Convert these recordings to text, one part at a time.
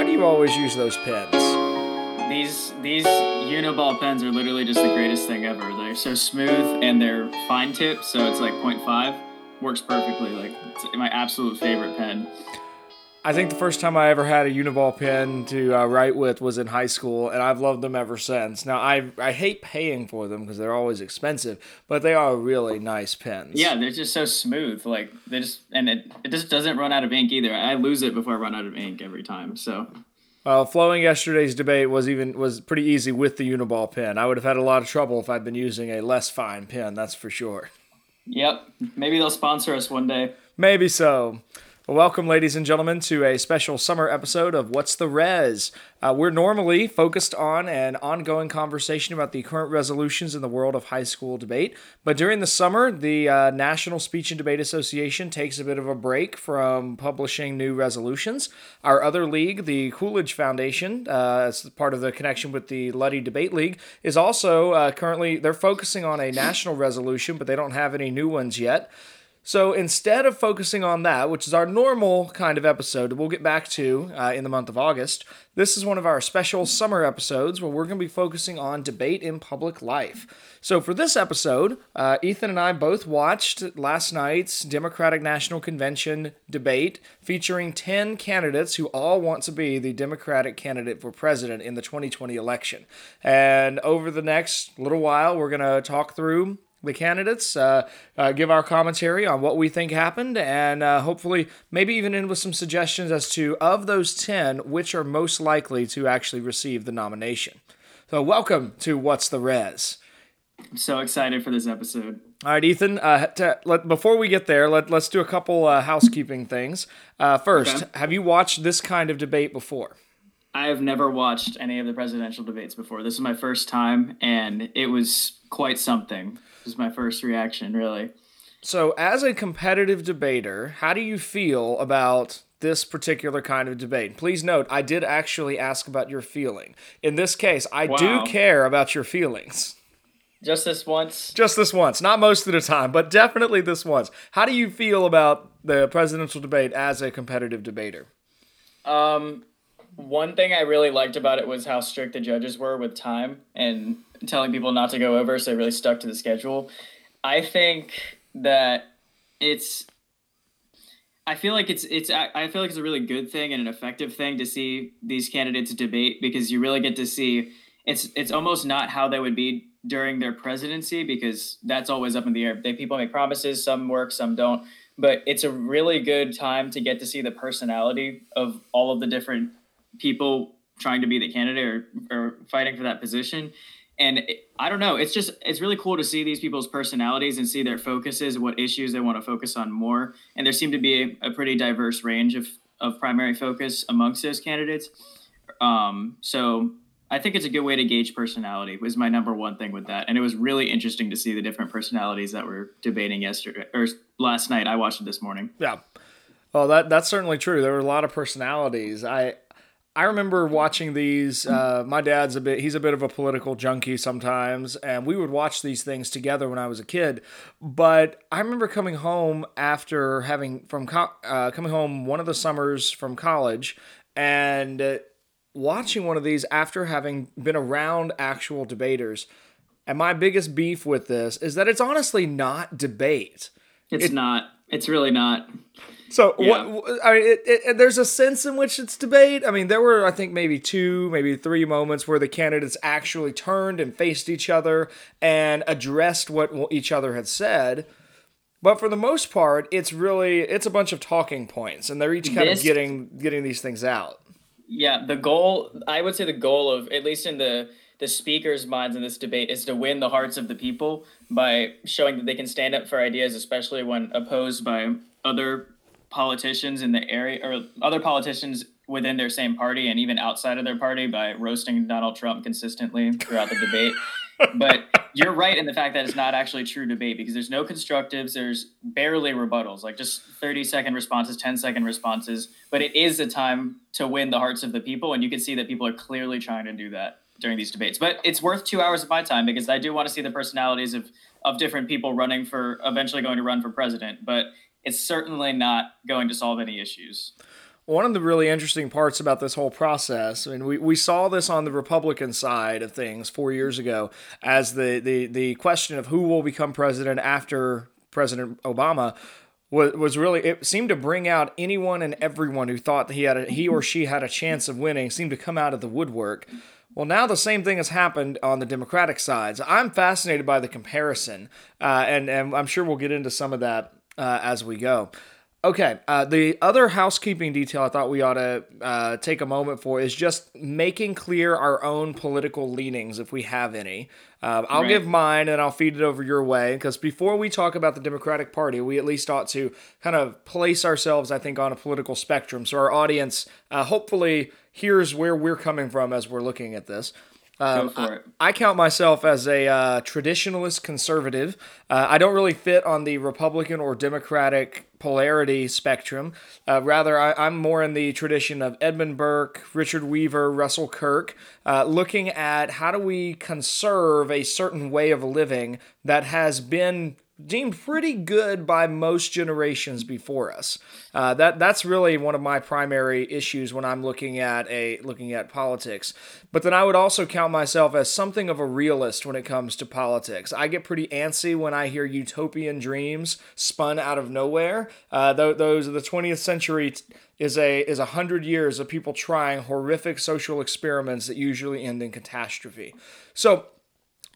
why do you always use those pens? These these Uniball pens are literally just the greatest thing ever. They're so smooth and they're fine tip, so it's like 0.5. Works perfectly. Like it's my absolute favorite pen. I think the first time I ever had a Uniball pen to uh, write with was in high school, and I've loved them ever since. Now I I hate paying for them because they're always expensive, but they are really nice pens. Yeah, they're just so smooth. Like they just and it, it just doesn't run out of ink either. I lose it before I run out of ink every time. So Uh, flowing yesterday's debate was even was pretty easy with the Uniball pen. I would have had a lot of trouble if I'd been using a less fine pen. That's for sure. Yep. Maybe they'll sponsor us one day. Maybe so. Welcome, ladies and gentlemen, to a special summer episode of What's the Res? Uh, we're normally focused on an ongoing conversation about the current resolutions in the world of high school debate. But during the summer, the uh, National Speech and Debate Association takes a bit of a break from publishing new resolutions. Our other league, the Coolidge Foundation, uh, as part of the connection with the Luddy Debate League, is also uh, currently they're focusing on a national resolution, but they don't have any new ones yet. So instead of focusing on that, which is our normal kind of episode we'll get back to uh, in the month of August, this is one of our special summer episodes where we're going to be focusing on debate in public life. So for this episode, uh, Ethan and I both watched last night's Democratic National Convention debate featuring 10 candidates who all want to be the Democratic candidate for president in the 2020 election. And over the next little while, we're going to talk through the candidates, uh, uh, give our commentary on what we think happened, and uh, hopefully maybe even in with some suggestions as to, of those 10, which are most likely to actually receive the nomination. So, welcome to What's the Res? I'm so excited for this episode. All right, Ethan. Uh, to, let, before we get there, let, let's do a couple uh, housekeeping things. Uh, first, Okay. have you watched this kind of debate before? I have never watched any of the presidential debates before. This is my first time, and it was quite something. Is my first reaction, really. So, as a competitive debater, how do you feel about this particular kind of debate? Please note, I did actually ask about your feeling. In this case, I do care about your feelings. Just this once. Just this once, not most of the time, but definitely this once. How do you feel about the presidential debate as a competitive debater? Um, one thing I really liked about it was how strict the judges were with time and telling people not to go over, so they really stuck to the schedule. I think that it's. I feel like it's it's I feel like it's a really good thing and an effective thing to see these candidates debate because you really get to see it's it's almost not how they would be during their presidency because that's always up in the air. They people make promises, some work, some don't. But it's a really good time to get to see the personality of all of the different people trying to be the candidate or, or fighting for that position. And I don't know, it's just it's really cool to see these people's personalities and see their focuses, what issues they want to focus on more. And there seemed to be a, a pretty diverse range of of primary focus amongst those candidates. Um, so I think it's a good way to gauge personality was my number one thing with that. And it was really interesting to see the different personalities that were debating yesterday or last night. I watched it this morning. Yeah. Well, that that's certainly true. There were a lot of personalities. I I remember watching these. Uh, my dad's a bit. He's a bit of a political junkie sometimes, and we would watch these things together when I was a kid. But I remember coming home after having from co- uh, coming home one of the summers from college, and uh, watching one of these after having been around actual debaters. And my biggest beef with this is that it's honestly not debate. It's not. It's really not. So Yeah. what I mean, it, it, there's a sense in which it's debate. I mean, there were I think maybe two, maybe three moments where the candidates actually turned and faced each other and addressed what each other had said. But for the most part, it's really it's a bunch of talking points, and they're each kind This- of getting getting these things out. Yeah, the goal. I would say the goal of at least in the the speakers' minds in this debate is to win the hearts of the people by showing that they can stand up for ideas, especially when opposed by other politicians in the area or other politicians within their same party and even outside of their party by roasting Donald Trump consistently throughout the debate. But you're right in the fact that it's not actually true debate because there's no constructives, there's barely rebuttals, like just 30 second responses, 10 second responses. But it is a time to win the hearts of the people, and you can see that people are clearly trying to do that during these debates. But it's worth two hours of my time because I do want to see the personalities of of different people running for eventually going to run for president. But it's certainly not going to solve any issues. one of the really interesting parts about this whole process, I mean, we, we saw this on the Republican side of things four years ago as the, the, the question of who will become president after President Obama was, was really, it seemed to bring out anyone and everyone who thought that he, had a, he or she had a chance of winning, seemed to come out of the woodwork. Well, now the same thing has happened on the Democratic side. So I'm fascinated by the comparison, uh, and, and I'm sure we'll get into some of that uh, as we go. Okay, uh, the other housekeeping detail I thought we ought to uh, take a moment for is just making clear our own political leanings, if we have any. Uh, I'll right. give mine and I'll feed it over your way, because before we talk about the Democratic Party, we at least ought to kind of place ourselves, I think, on a political spectrum so our audience uh, hopefully hears where we're coming from as we're looking at this. Um, I, I, count myself as a uh, traditionalist conservative. Uh, I don't really fit on the Republican or Democratic polarity spectrum. Uh, rather, I, am more in the tradition of Edmund Burke, Richard Weaver, Russell Kirk, uh, looking at how do we conserve a certain way of living that has been deemed pretty good by most generations before us. Uh, that that's really one of my primary issues when I'm looking at a looking at politics. But then I would also count myself as something of a realist when it comes to politics. I get pretty antsy when I hear utopian dreams spun out of nowhere. Uh, th- those of the 20th century is a is a hundred years of people trying horrific social experiments that usually end in catastrophe. So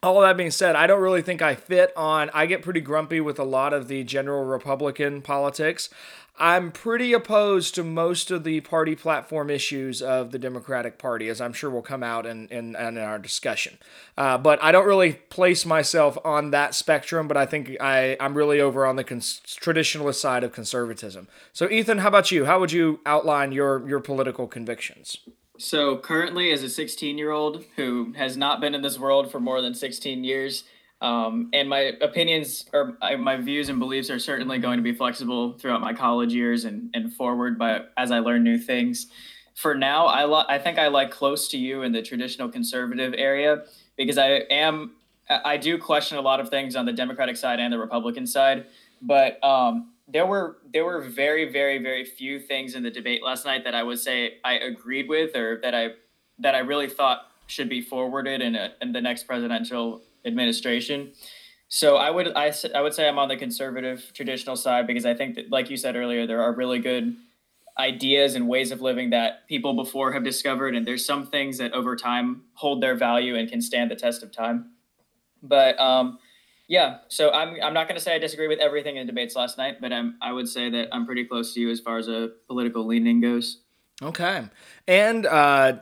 all that being said, I don't really think I fit on. I get pretty grumpy with a lot of the general Republican politics. I'm pretty opposed to most of the party platform issues of the Democratic Party, as I'm sure will come out in, in, in our discussion. Uh, but I don't really place myself on that spectrum, but I think I, I'm really over on the cons- traditionalist side of conservatism. So, Ethan, how about you? How would you outline your, your political convictions? So currently, as a 16 year old who has not been in this world for more than 16 years, um, and my opinions or my views and beliefs are certainly going to be flexible throughout my college years and, and forward, but as I learn new things. For now, I, lo- I think I like close to you in the traditional conservative area because I am I do question a lot of things on the Democratic side and the Republican side, but um, there were there were very very very few things in the debate last night that I would say I agreed with or that I that I really thought should be forwarded in a, in the next presidential administration. So I would I, I would say I'm on the conservative traditional side because I think that like you said earlier there are really good ideas and ways of living that people before have discovered and there's some things that over time hold their value and can stand the test of time. But um, yeah, so I'm I'm not going to say I disagree with everything in the debates last night, but I'm I would say that I'm pretty close to you as far as a political leaning goes. Okay, and uh,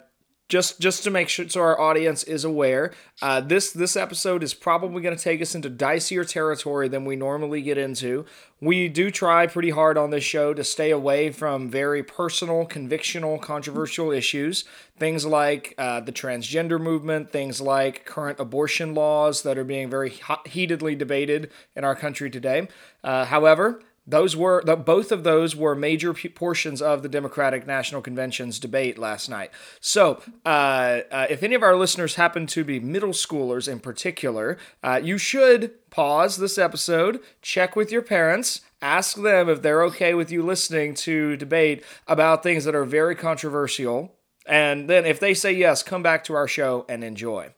just just to make sure so our audience is aware uh, this this episode is probably going to take us into dicier territory than we normally get into. We do try pretty hard on this show to stay away from very personal convictional controversial issues. Things like uh, the transgender movement things like current abortion laws that are being very hot, heatedly debated in our country today. Uh, however those were the, both of those were major portions of the Democratic National Convention's debate last night. So, uh, uh, if any of our listeners happen to be middle schoolers in particular, uh, you should pause this episode, check with your parents, ask them if they're okay with you listening to debate about things that are very controversial, and then if they say yes, come back to our show and enjoy.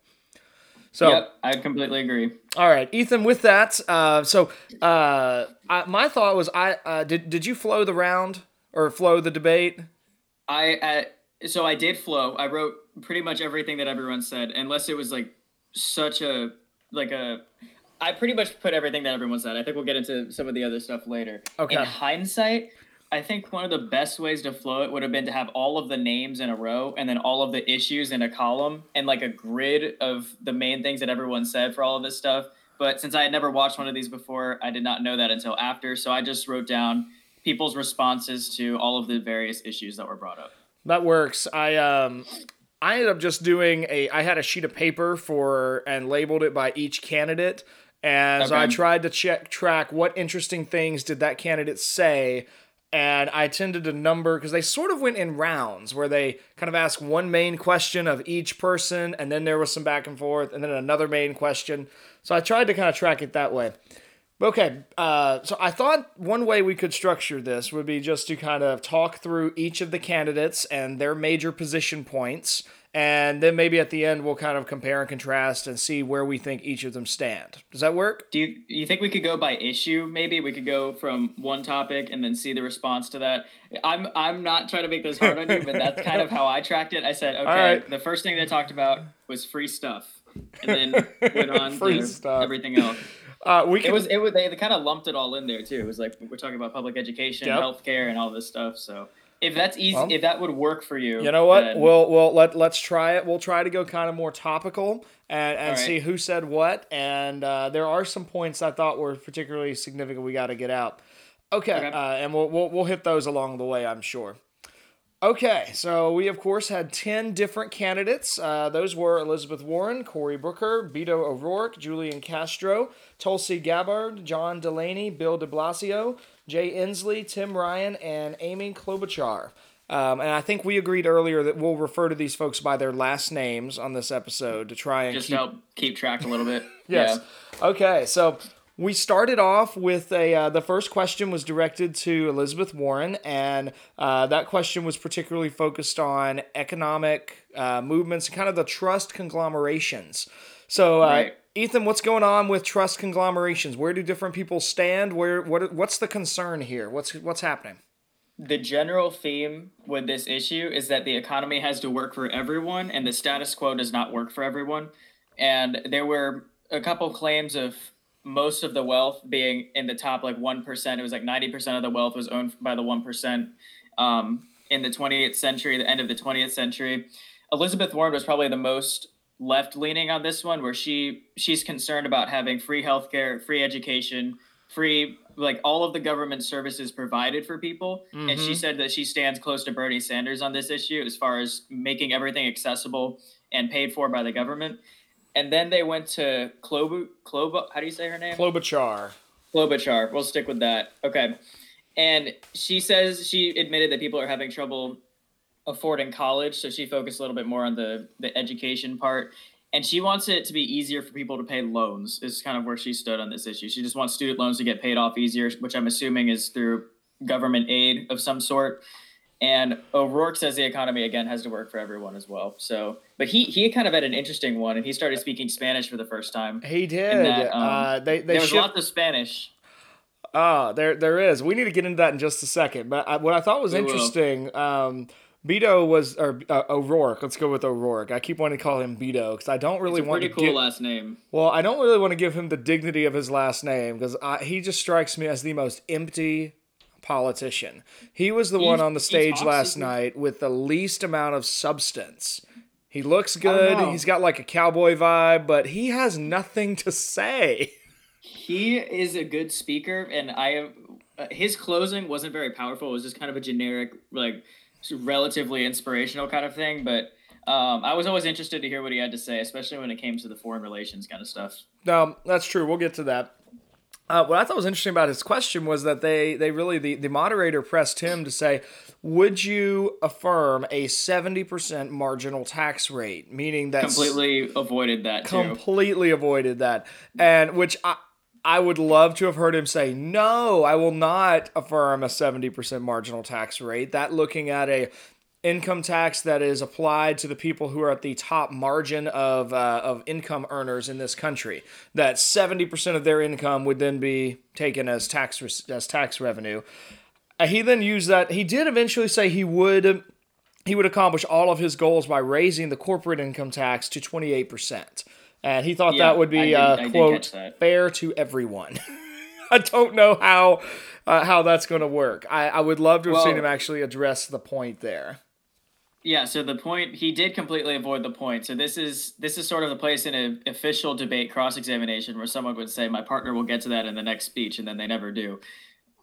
So yep, I completely agree. All right, Ethan. With that, uh, so uh, I, my thought was, I uh, did did you flow the round or flow the debate? I uh, so I did flow. I wrote pretty much everything that everyone said, unless it was like such a like a. I pretty much put everything that everyone said. I think we'll get into some of the other stuff later. Okay. In hindsight, I think one of the best ways to flow it would have been to have all of the names in a row and then all of the issues in a column and like a grid of the main things that everyone said for all of this stuff. But since I had never watched one of these before, I did not know that until after. So I just wrote down people's responses to all of the various issues that were brought up. That works. I um I ended up just doing a I had a sheet of paper for and labeled it by each candidate as okay. I tried to check track what interesting things did that candidate say and I tended to number because they sort of went in rounds where they kind of asked one main question of each person, and then there was some back and forth, and then another main question. So I tried to kind of track it that way. Okay, uh, so I thought one way we could structure this would be just to kind of talk through each of the candidates and their major position points, and then maybe at the end we'll kind of compare and contrast and see where we think each of them stand. Does that work? Do you you think we could go by issue? Maybe we could go from one topic and then see the response to that. I'm I'm not trying to make this hard on you, but that's kind of how I tracked it. I said, okay, right. the first thing they talked about was free stuff, and then went on Free to stuff. everything else. Uh, we can, It was it was they, they kind of lumped it all in there too. It was like we're talking about public education, Yep. healthcare, and all this stuff. So if that's easy, Well, if that would work for you, You know what? then- We'll we'll let let's try it. We'll try to go kind of more topical and, and right. see who said what. And uh, there are some points I thought were particularly significant. We got to get out. Okay, Okay. Uh, and we'll, we'll we'll hit those along the way. I'm sure. Okay, so we of course had 10 different candidates. Uh, those were Elizabeth Warren, Cory Booker, Beto O'Rourke, Julian Castro, Tulsi Gabbard, John Delaney, Bill de Blasio, Jay Inslee, Tim Ryan, and Amy Klobuchar. Um, and I think we agreed earlier that we'll refer to these folks by their last names on this episode to try and just keep help keep track a little bit. Yes. Yeah. Okay, so we started off with a. Uh, the first question was directed to Elizabeth Warren, and uh, that question was particularly focused on economic uh, movements, and kind of the trust conglomerations. So, uh, Right. Ethan, what's going on with trust conglomerations? Where do different people stand? Where what what's the concern here? What's what's happening? The general theme with this issue is that the economy has to work for everyone, and the status quo does not work for everyone. And there were a couple claims of most of the wealth being in the top like 1%. It was like 90% of the wealth was owned by the 1% um, in the 28th century, the end of the 20th century. Elizabeth Warren was probably the most left leaning on this one where she she's concerned about having free healthcare, free education, free like all of the government services provided for people and she mm-hmm. said that she stands close to Bernie Sanders on this issue as far as making everything accessible and paid for by the government. And then they went to Klobu Klobu how do you say her name? Klobuchar. Klobuchar. We'll stick with that. Okay. And she says she admitted that people are having trouble affording college, so she focused a little bit more on the the education part. And she wants it to be easier for people to pay loans. Is kind of where she stood on this issue. She just wants student loans to get paid off easier, which I'm assuming is through government aid of some sort. And O'Rourke says the economy again has to work for everyone as well. So, but he he kind of had an interesting one, and he started speaking Spanish for the first time. He did. that, um, uh, they they there was shipped- lots of Spanish. Ah, there there is. We need to get into that in just a second. But I, what I thought was We interesting, um, Beto was or uh, O'Rourke. Let's go with O'Rourke. I keep wanting to call him Beto because I don't really It's a want pretty to cool give. last name. Well, I don't really want to give him the dignity of his last name because he just strikes me as the most empty politician. He was the one on the stage last night with the least amount of substance. He looks good. He's got like a cowboy vibe, but he has nothing to say. He is a good speaker, and I uh, his closing wasn't very powerful. It was just kind of a generic, like relatively inspirational kind of thing. But um, I was always interested to hear what he had to say, especially when it came to the foreign relations kind of stuff. No, that's true. We'll get to that. Uh, what I thought was interesting about his question was that they they really the, the moderator pressed him to say, would you affirm a seventy percent marginal tax rate, meaning that Completely avoided that too. completely avoided that, and which I. I would love to have heard him say, no, I will not affirm a 70% marginal tax rate. That looking at a income tax that is applied to the people who are at the top margin of, uh, of income earners in this country. That 70% of their income would then be taken as tax, as tax revenue. Uh, he then used that. He did eventually say he would he would accomplish all of his goals by raising the corporate income tax to 28%. And he thought Yeah, that would I be, did- uh, I quote, fair to everyone. I don't know how uh, how that's going to work. I, I would love to have seen him actually address the point there. Yeah, so the point he did completely avoid the point. So this is this is sort of the place in an official debate cross examination where someone would say, "My partner will get to that in the next speech," and then they never do.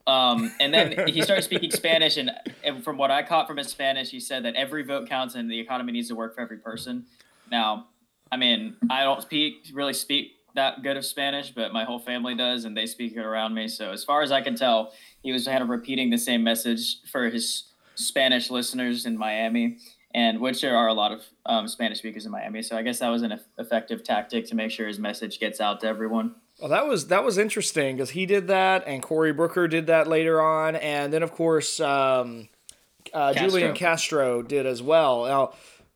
Um, and then he started speaking Spanish, and, and from what I caught from his Spanish, he said that every vote counts and the economy needs to work for every person. Now, I mean, I don't speak really speak that good of Spanish, but my whole family does, and they speak it around me. So as far as I can tell, he was kind of repeating the same message for his Spanish listeners in Miami, and which there are a lot of um, Spanish speakers in Miami. So I guess that was an effective tactic to make sure his message gets out to everyone. Well, that was that was interesting because he did that, and Cory Booker did that later on, and then of course um, uh, Julian Castro did as well. Now,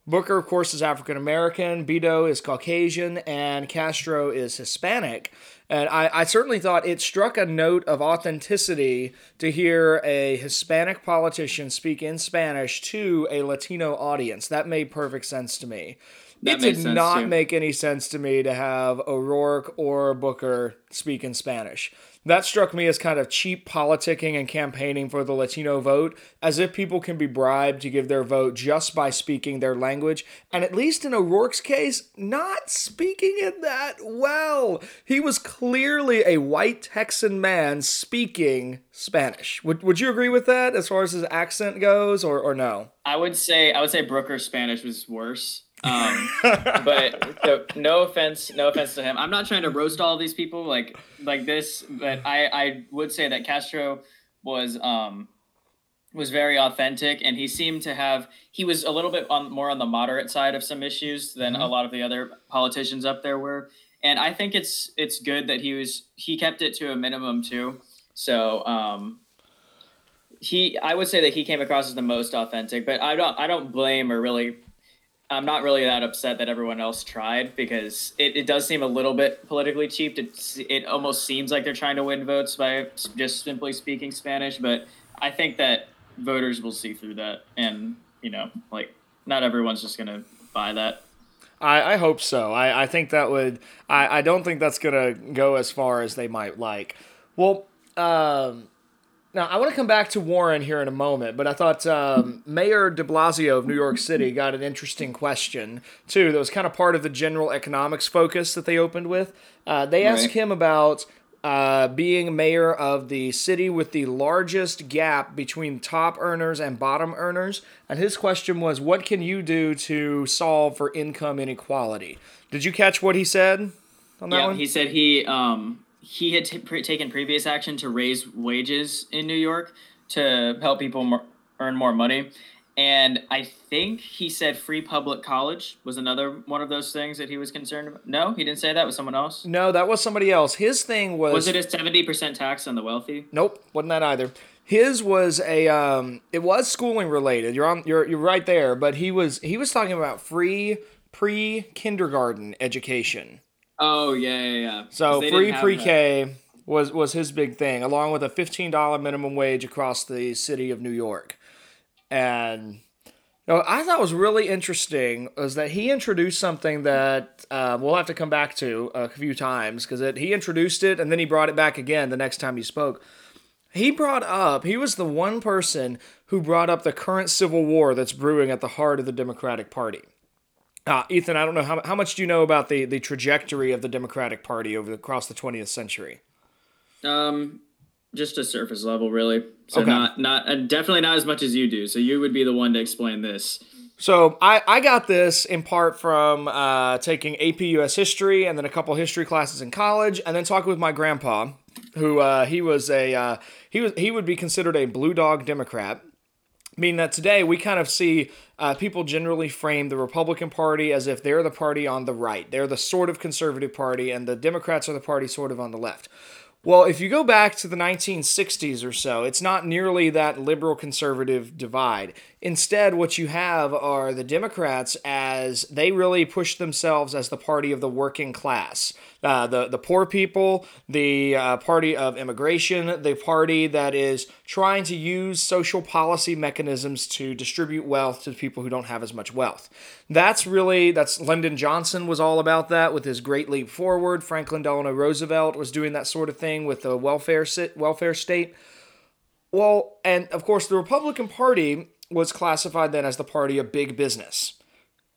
Booker, of course, is African American, Beto is Caucasian, and Castro is Hispanic. And I, I certainly thought it struck a note of authenticity to hear a Hispanic politician speak in Spanish to a Latino audience. That made perfect sense to me. That it did not too. make any sense to me to have O'Rourke or Booker speak in Spanish. That struck me as kind of cheap politicking and campaigning for the Latino vote, as if people can be bribed to give their vote just by speaking their language, and at least in O'Rourke's case, not speaking it that well. He was clearly a white Texan man speaking Spanish. Would, would you agree with that as far as his accent goes, or, or no? I would say I would say Brooker's Spanish was worse. Um, but so, no offense, no offense to him. I'm not trying to roast all these people like like this, but I I would say that Castro was um was very authentic and he seemed to have he was a little bit on more on the moderate side of some issues than mm-hmm. a lot of the other politicians up there were and i think it's it's good that he was he kept it to a minimum too so um he i would say that he came across as the most authentic but i don't i don't blame or really I'm not really that upset that everyone else tried because it, it does seem a little bit politically cheap. It, it almost seems like they're trying to win votes by just simply speaking Spanish, but I think that voters will see through that. And, you know, like, not everyone's just going to buy that. I, I hope so. I, I think that would, I, I don't think that's going to go as far as they might like. Well, um, now, I want to come back to Warren here in a moment, but I thought um, Mayor de Blasio of New York City got an interesting question, too, that was kind of part of the general economics focus that they opened with. Uh, they right. asked him about uh, being mayor of the city with the largest gap between top earners and bottom earners. And his question was, What can you do to solve for income inequality? Did you catch what he said on that yeah, one? He said he. Um he had t- pre- taken previous action to raise wages in New York to help people more, earn more money. And I think he said free public college was another one of those things that he was concerned about. No, he didn't say that. Was someone else? No, that was somebody else. His thing was. Was it a seventy percent tax on the wealthy? Nope, wasn't that either. His was a. Um, it was schooling related. You're on. You're you're right there. But he was he was talking about free pre kindergarten education. Oh yeah, yeah, yeah. So free pre-K was was his big thing, along with a fifteen dollar minimum wage across the city of New York, and. You know, I thought was really interesting was that he introduced something that uh, we'll have to come back to a few times because he introduced it and then he brought it back again the next time he spoke. He brought up, he was the one person who brought up the current civil war that's brewing at the heart of the Democratic Party. Uh, Ethan, I don't know how, how much do you know about the, the trajectory of the Democratic Party over the, across the 20th century? Um, just a surface level, really. So okay. not not uh, definitely not as much as you do. So you would be the one to explain this. So I, I got this in part from uh, taking AP US history and then a couple history classes in college, and then talking with my grandpa, who uh, he was a uh, he was he would be considered a blue dog Democrat meaning that today we kind of see uh, people generally frame the Republican Party as if they're the party on the right. They're the sort of conservative party, and the Democrats are the party sort of on the left. Well, if you go back to the 1960s or so, it's not nearly that liberal conservative divide. Instead, what you have are the Democrats as they really push themselves as the party of the working class uh, the the poor people, the uh, party of immigration, the party that is trying to use social policy mechanisms to distribute wealth to people who don't have as much wealth. That's really that's Lyndon Johnson was all about that with his Great Leap Forward. Franklin Delano Roosevelt was doing that sort of thing with the welfare welfare state. Well, and of course, the Republican Party was classified then as the party of big business.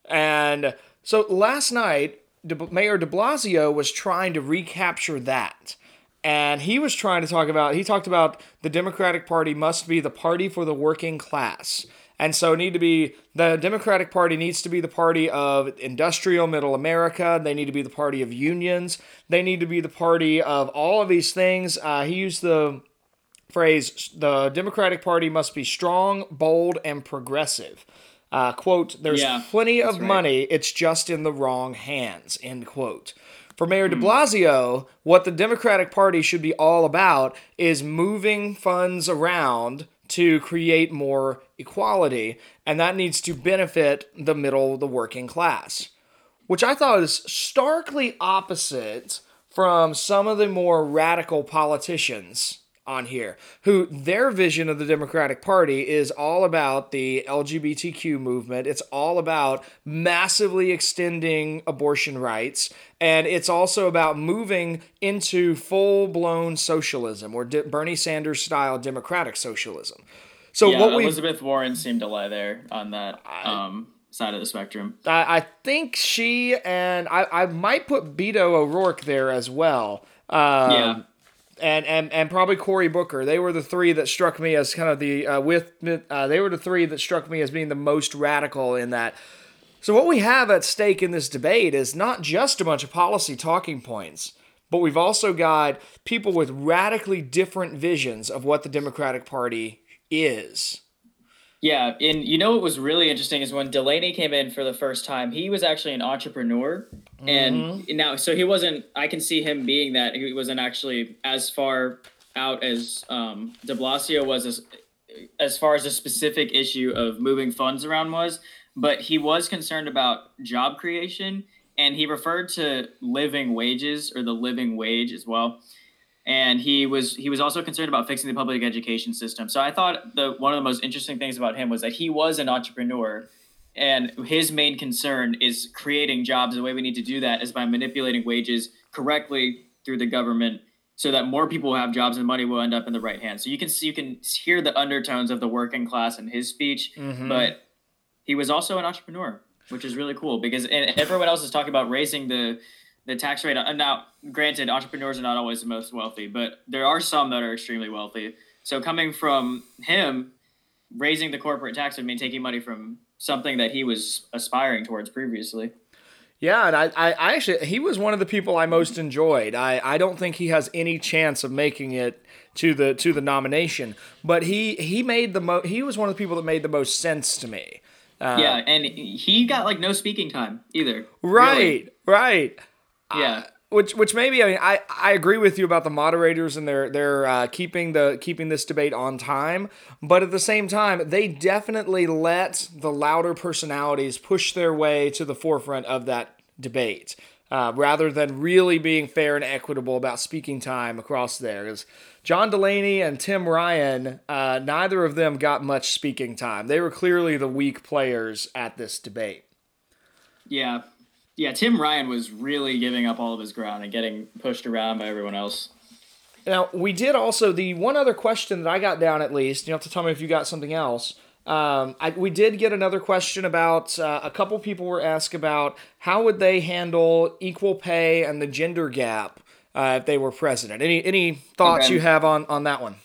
And so last night, De, Mayor de Blasio was trying to recapture that. And he was trying to talk about, he talked about the Democratic Party must be the party for the working class. And so need to be the Democratic Party needs to be the party of industrial middle America. They need to be the party of unions. They need to be the party of all of these things. Uh, he used the phrase the Democratic Party must be strong, bold, and progressive. Uh, quote, there's yeah, plenty of right. money, it's just in the wrong hands, end quote. For Mayor de Blasio, what the Democratic Party should be all about is moving funds around to create more equality, and that needs to benefit the middle, the working class, which I thought is starkly opposite from some of the more radical politicians on here who their vision of the Democratic Party is all about the LGBTQ movement. It's all about massively extending abortion rights. And it's also about moving into full blown socialism or De- Bernie Sanders style democratic socialism. So yeah, what we Elizabeth Warren seemed to lie there on that um, side of the spectrum. I, I think she and I, I might put Beto O'Rourke there as well. Um, Yeah. And and and probably Cory Booker. They were the three that struck me as kind of the uh, with uh, they were the three that struck me as being the most radical in that. So what we have at stake in this debate is not just a bunch of policy talking points, but we've also got people with radically different visions of what the Democratic Party is. Yeah, and you know what was really interesting is when Delaney came in for the first time, he was actually an entrepreneur. And now, so he wasn't, I can see him being that. He wasn't actually as far out as um, de Blasio was as, as far as the specific issue of moving funds around was. But he was concerned about job creation and he referred to living wages or the living wage as well and he was he was also concerned about fixing the public education system. So I thought the one of the most interesting things about him was that he was an entrepreneur, and his main concern is creating jobs. The way we need to do that is by manipulating wages correctly through the government, so that more people will have jobs and money will end up in the right hands. So you can see you can hear the undertones of the working class in his speech, mm-hmm. but he was also an entrepreneur, which is really cool because and everyone else is talking about raising the the tax rate. And now, granted, entrepreneurs are not always the most wealthy, but there are some that are extremely wealthy. So coming from him, raising the corporate tax would mean taking money from something that he was aspiring towards previously. Yeah, and I, I, I actually he was one of the people I most enjoyed. I, I don't think he has any chance of making it to the to the nomination, but he he made the mo he was one of the people that made the most sense to me. Uh, yeah, and he got like no speaking time either. Right, Really. right. Yeah. Which which maybe I mean I, I agree with you about the moderators and they're they're uh, keeping the keeping this debate on time, but at the same time they definitely let the louder personalities push their way to the forefront of that debate. Uh, rather than really being fair and equitable about speaking time across there. 'Cause John Delaney and Tim Ryan, uh, neither of them got much speaking time. They were clearly the weak players at this debate. Yeah. Yeah, Tim Ryan was really giving up all of his ground and getting pushed around by everyone else. Now, we did also, the one other question that I got down at least, you have to tell me if you got something else. Um, I, we did get another question about uh, a couple people were asked about how would they handle equal pay and the gender gap uh, if they were president. Any any thoughts Okay. you have on on that one?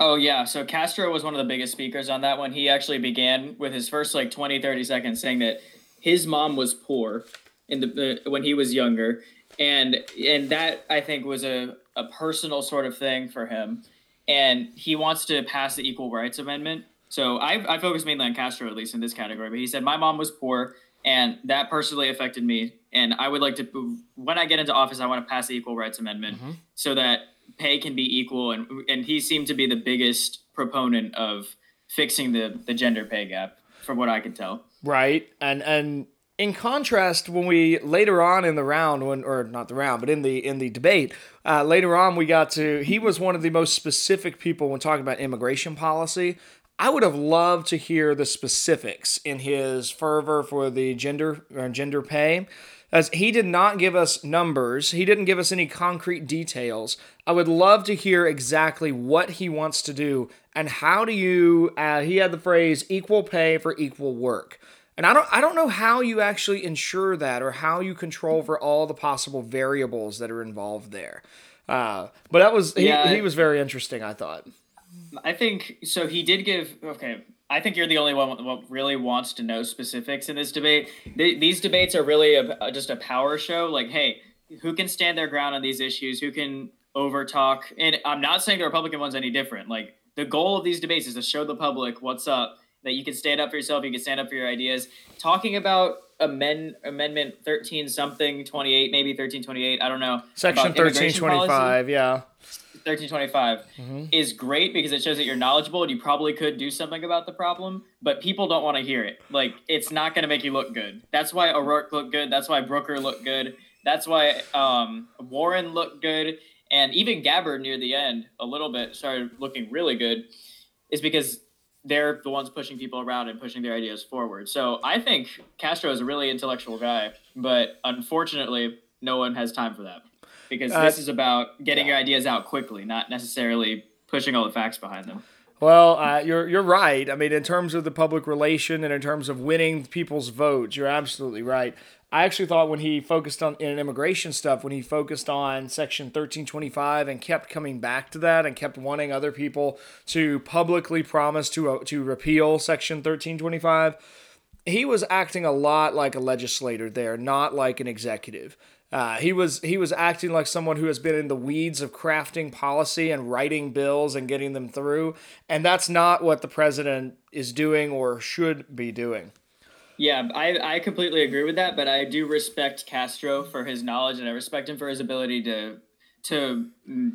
Oh yeah, so Castro was one of the biggest speakers on that one. He actually began with his first like 20 30 seconds saying that his mom was poor in the uh, when he was younger and and that I think was a a personal sort of thing for him and he wants to pass the equal rights amendment. So I I focus mainly on Castro at least in this category, but he said my mom was poor and that personally affected me and I would like to when I get into office I want to pass the equal rights amendment so that pay can be equal and and he seemed to be the biggest proponent of fixing the the gender pay gap from what I could tell. Right. And and in contrast, when we later on in the round, when or not the round, but in the in the debate, uh, later on we got to he was one of the most specific people when talking about immigration policy. I would have loved to hear the specifics in his fervor for the gender or gender pay. As he did not give us numbers, he didn't give us any concrete details. I would love to hear exactly what he wants to do and how do you. Uh, he had the phrase "equal pay for equal work," and I don't. I don't know how you actually ensure that or how you control for all the possible variables that are involved there. Uh, but that was he, Yeah. he was very interesting. I thought. I think so. He did give okay. I think you're the only one that really wants to know specifics in this debate. Th- these debates are really a, just a power show. Like, hey, who can stand their ground on these issues? Who can overtalk? And I'm not saying the Republican one's any different. Like, the goal of these debates is to show the public what's up. That you can stand up for yourself. You can stand up for your ideas. Talking about amend amendment 13 something 28 maybe 1328 i don't know section 1325 yeah 1325 mm-hmm. is great because it shows that you're knowledgeable and you probably could do something about the problem, but people don't want to hear it. Like, it's not going to make you look good. That's why O'Rourke looked good. That's why Brooker looked good. That's why um, Warren looked good. And even Gabbard near the end, a little bit, started looking really good, is because they're the ones pushing people around and pushing their ideas forward. So I think Castro is a really intellectual guy, but unfortunately, no one has time for that because uh, this is about getting yeah. your ideas out quickly, not necessarily pushing all the facts behind them. Well, uh, you're you're right. I mean, in terms of the public relation and in terms of winning people's votes, you're absolutely right. I actually thought when he focused on in immigration stuff, when he focused on Section 1325 and kept coming back to that and kept wanting other people to publicly promise to uh, to repeal Section 1325, he was acting a lot like a legislator there, not like an executive. Uh, he was he was acting like someone who has been in the weeds of crafting policy and writing bills and getting them through, and that's not what the president is doing or should be doing. Yeah, I, I completely agree with that, but I do respect Castro for his knowledge and I respect him for his ability to to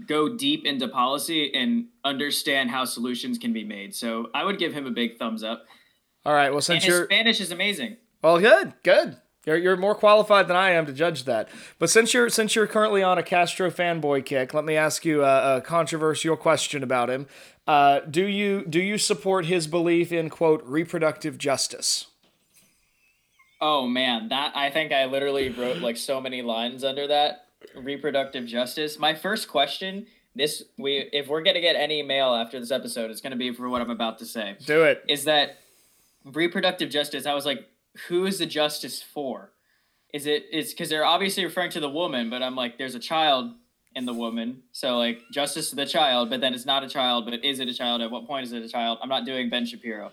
go deep into policy and understand how solutions can be made. So I would give him a big thumbs up. All right. Well, since your Spanish is amazing. Well, good, good. You're, you're more qualified than I am to judge that. But since you're since you're currently on a Castro fanboy kick, let me ask you a, a controversial question about him. Uh, do you do you support his belief in quote reproductive justice? Oh man, that I think I literally wrote like so many lines under that reproductive justice. My first question this we if we're gonna get any mail after this episode, it's gonna be for what I'm about to say. Do it. Is that reproductive justice? I was like, who is the justice for? Is it it's because they're obviously referring to the woman, but I'm like, there's a child in the woman, so like justice to the child, but then it's not a child, but is it a child? At what point is it a child? I'm not doing Ben Shapiro,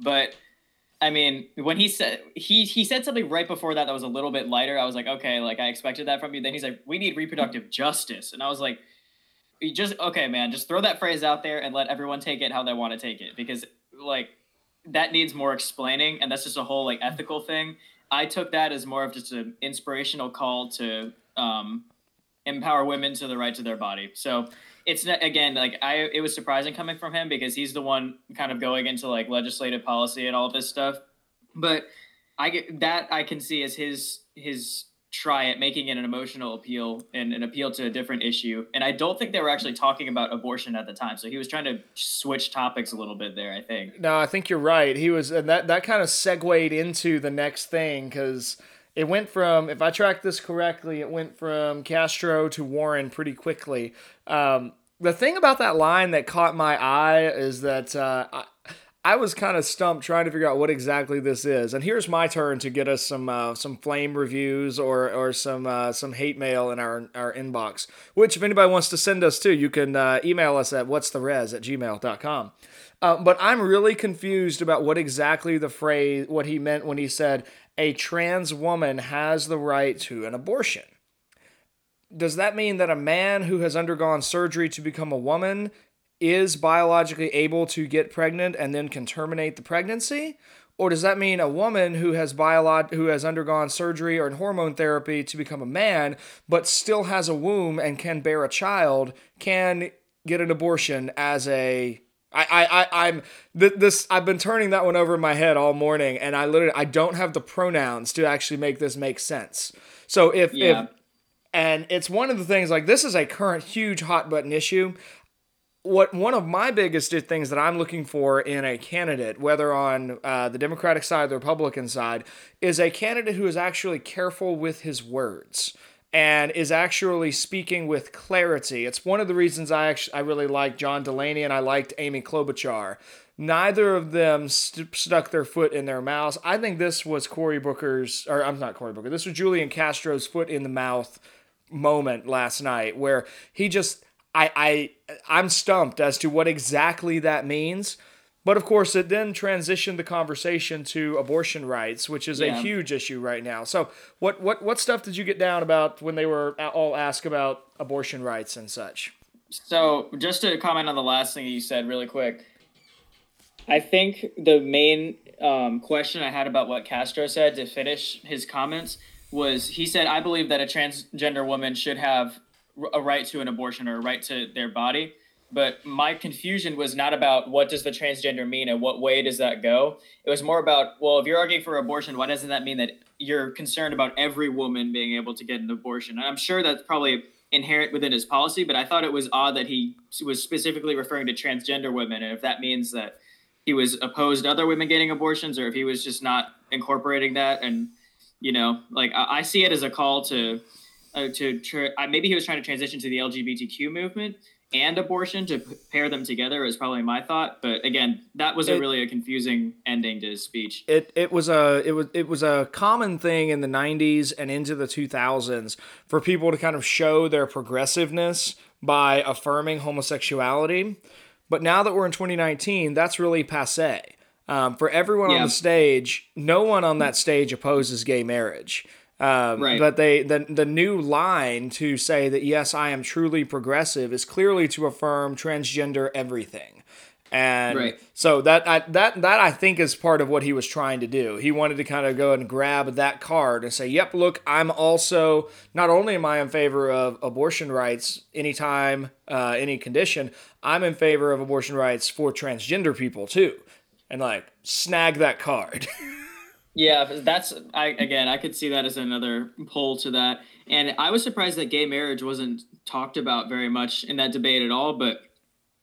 but I mean, when he said he he said something right before that that was a little bit lighter, I was like, okay, like I expected that from you. Then he's like, we need reproductive justice, and I was like, just okay, man, just throw that phrase out there and let everyone take it how they want to take it because like that needs more explaining, and that's just a whole like ethical thing. I took that as more of just an inspirational call to um, empower women to the right to their body. So it's again like I it was surprising coming from him because he's the one kind of going into like legislative policy and all this stuff. But I get that I can see as his his try at making it an emotional appeal and an appeal to a different issue. And I don't think they were actually talking about abortion at the time. So he was trying to switch topics a little bit there, I think. No, I think you're right. He was, and that, that kind of segued into the next thing because it went from, if I track this correctly, it went from Castro to Warren pretty quickly. Um, the thing about that line that caught my eye is that uh, I, I was kind of stumped trying to figure out what exactly this is. And here's my turn to get us some uh, some flame reviews or or some uh, some hate mail in our our inbox. Which if anybody wants to send us to, you can uh, email us at what's the res at gmail.com. Uh, but I'm really confused about what exactly the phrase what he meant when he said a trans woman has the right to an abortion. Does that mean that a man who has undergone surgery to become a woman is biologically able to get pregnant and then can terminate the pregnancy? Or does that mean a woman who has biolog- who has undergone surgery or hormone therapy to become a man but still has a womb and can bear a child can get an abortion as a I, I, I, I'm this. I've been turning that one over in my head all morning, and I literally I don't have the pronouns to actually make this make sense. So if yeah. if and it's one of the things like this is a current huge hot button issue what one of my biggest things that I'm looking for in a candidate, whether on uh, the Democratic side or the Republican side, is a candidate who is actually careful with his words and is actually speaking with clarity. It's one of the reasons I actually I really like John Delaney and I liked Amy Klobuchar. Neither of them st- stuck their foot in their mouths. I think this was Cory Booker's, or I'm not Cory Booker. This was Julian Castro's foot in the mouth moment last night, where he just I, I I'm stumped as to what exactly that means. But of course, it then transitioned the conversation to abortion rights, which is yeah. a huge issue right now. So, what what what stuff did you get down about when they were all asked about abortion rights and such? So, just to comment on the last thing you said, really quick, I think the main um, question I had about what Castro said to finish his comments was he said, I believe that a transgender woman should have a right to an abortion or a right to their body. But my confusion was not about what does the transgender mean and what way does that go. It was more about, well, if you're arguing for abortion, why doesn't that mean that you're concerned about every woman being able to get an abortion? And I'm sure that's probably inherent within his policy, but I thought it was odd that he was specifically referring to transgender women. And if that means that he was opposed other women getting abortions or if he was just not incorporating that. And, you know, like I, I see it as a call to, uh, to tr- maybe he was trying to transition to the LGBTQ movement and abortion to pair them together is probably my thought. But again, that was it, a really a confusing ending to his speech. It it was a it was it was a common thing in the '90s and into the 2000s for people to kind of show their progressiveness by affirming homosexuality. But now that we're in 2019, that's really passe. Um, for everyone yeah. on the stage, no one on that stage opposes gay marriage. Um, right. But they the the new line to say that yes, I am truly progressive is clearly to affirm transgender everything. And right. so that I, that that I think is part of what he was trying to do. He wanted to kind of go and grab that card and say, "Yep, look, I'm also not only am I in favor of abortion rights anytime, uh, any condition, I'm in favor of abortion rights for transgender people too." And like snag that card. Yeah, that's I again I could see that as another pull to that. And I was surprised that gay marriage wasn't talked about very much in that debate at all, but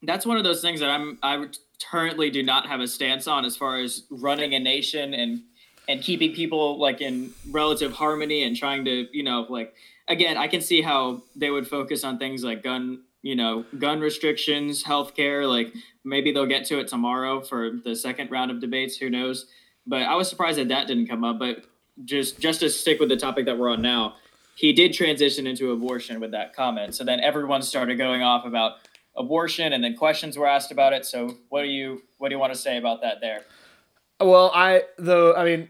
that's one of those things that I'm I currently do not have a stance on as far as running a nation and and keeping people like in relative harmony and trying to, you know, like again, I can see how they would focus on things like gun, you know, gun restrictions, healthcare, like maybe they'll get to it tomorrow for the second round of debates, who knows but I was surprised that that didn't come up. But just just to stick with the topic that we're on now, he did transition into abortion with that comment. So then everyone started going off about abortion, and then questions were asked about it. So what do you what do you want to say about that there? Well, I though I mean,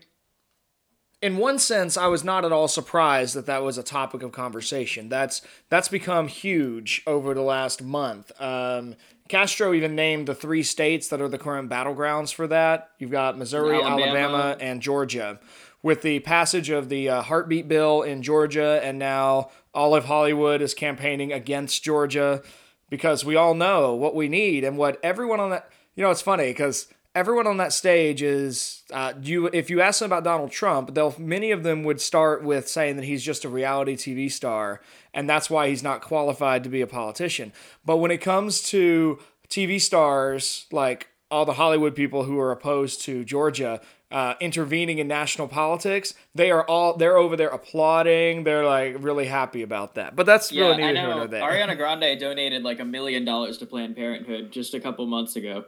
in one sense, I was not at all surprised that that was a topic of conversation. That's that's become huge over the last month. Um, Castro even named the three states that are the current battlegrounds for that. You've got Missouri, Alabama, Alabama and Georgia. With the passage of the uh, heartbeat bill in Georgia, and now Olive Hollywood is campaigning against Georgia because we all know what we need and what everyone on that. You know, it's funny because everyone on that stage is uh, you. If you ask them about Donald Trump, they'll many of them would start with saying that he's just a reality TV star, and that's why he's not qualified to be a politician. But when it comes to TV stars like all the Hollywood people who are opposed to Georgia uh, intervening in national politics, they are all they're over there applauding. They're like really happy about that. But that's yeah, really neither here nor there. Ariana Grande donated like a million dollars to Planned Parenthood just a couple months ago.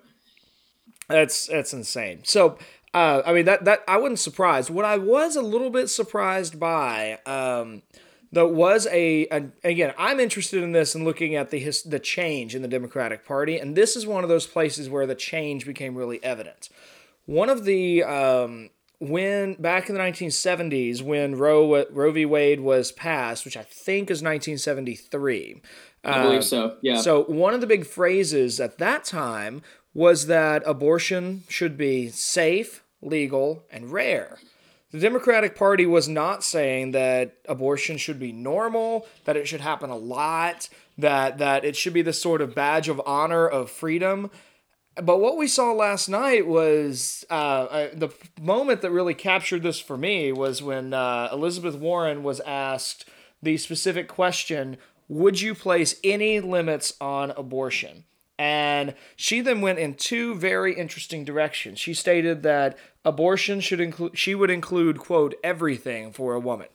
That's that's insane. So uh, I mean that that I wasn't surprised. What I was a little bit surprised by. Um, though was a, a, again i'm interested in this and looking at the his, the change in the democratic party and this is one of those places where the change became really evident one of the um, when back in the 1970s when roe roe v wade was passed which i think is 1973 i believe uh, so yeah so one of the big phrases at that time was that abortion should be safe, legal, and rare. The Democratic Party was not saying that abortion should be normal, that it should happen a lot, that that it should be the sort of badge of honor of freedom. But what we saw last night was uh, uh, the moment that really captured this for me was when uh, Elizabeth Warren was asked the specific question Would you place any limits on abortion? And she then went in two very interesting directions. She stated that abortion should include she would include quote everything for a woman.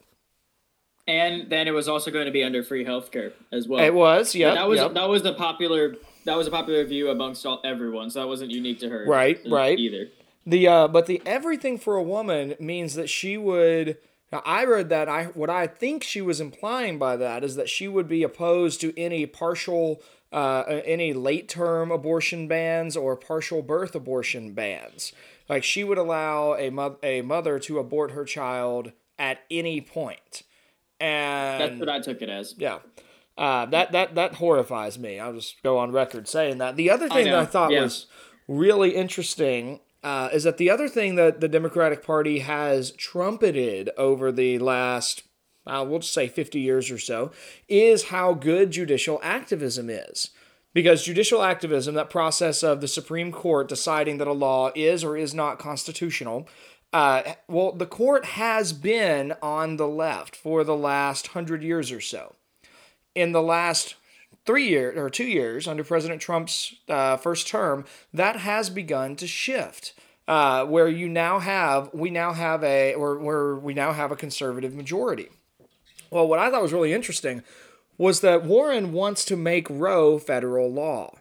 And then it was also going to be under free healthcare as well. It was, yeah. That was yep. that was the popular that was a popular view amongst all, everyone, so that wasn't unique to her. Right, right. Either. The uh, but the everything for a woman means that she would now I read that I what I think she was implying by that is that she would be opposed to any partial uh, any late term abortion bans or partial birth abortion bans. Like she would allow a, mo- a mother to abort her child at any point. And that's what I took it as. Yeah. Uh, that that that horrifies me. I'll just go on record saying that. The other thing I that I thought yeah. was really interesting uh, is that the other thing that the Democratic Party has trumpeted over the last, uh, we'll just say 50 years or so, is how good judicial activism is. Because judicial activism, that process of the Supreme Court deciding that a law is or is not constitutional, uh, well, the court has been on the left for the last hundred years or so. In the last three years or two years under President Trump's uh, first term, that has begun to shift. Uh, where you now have, we now have a, or where we now have a conservative majority. Well, what I thought was really interesting was that Warren wants to make Roe federal law.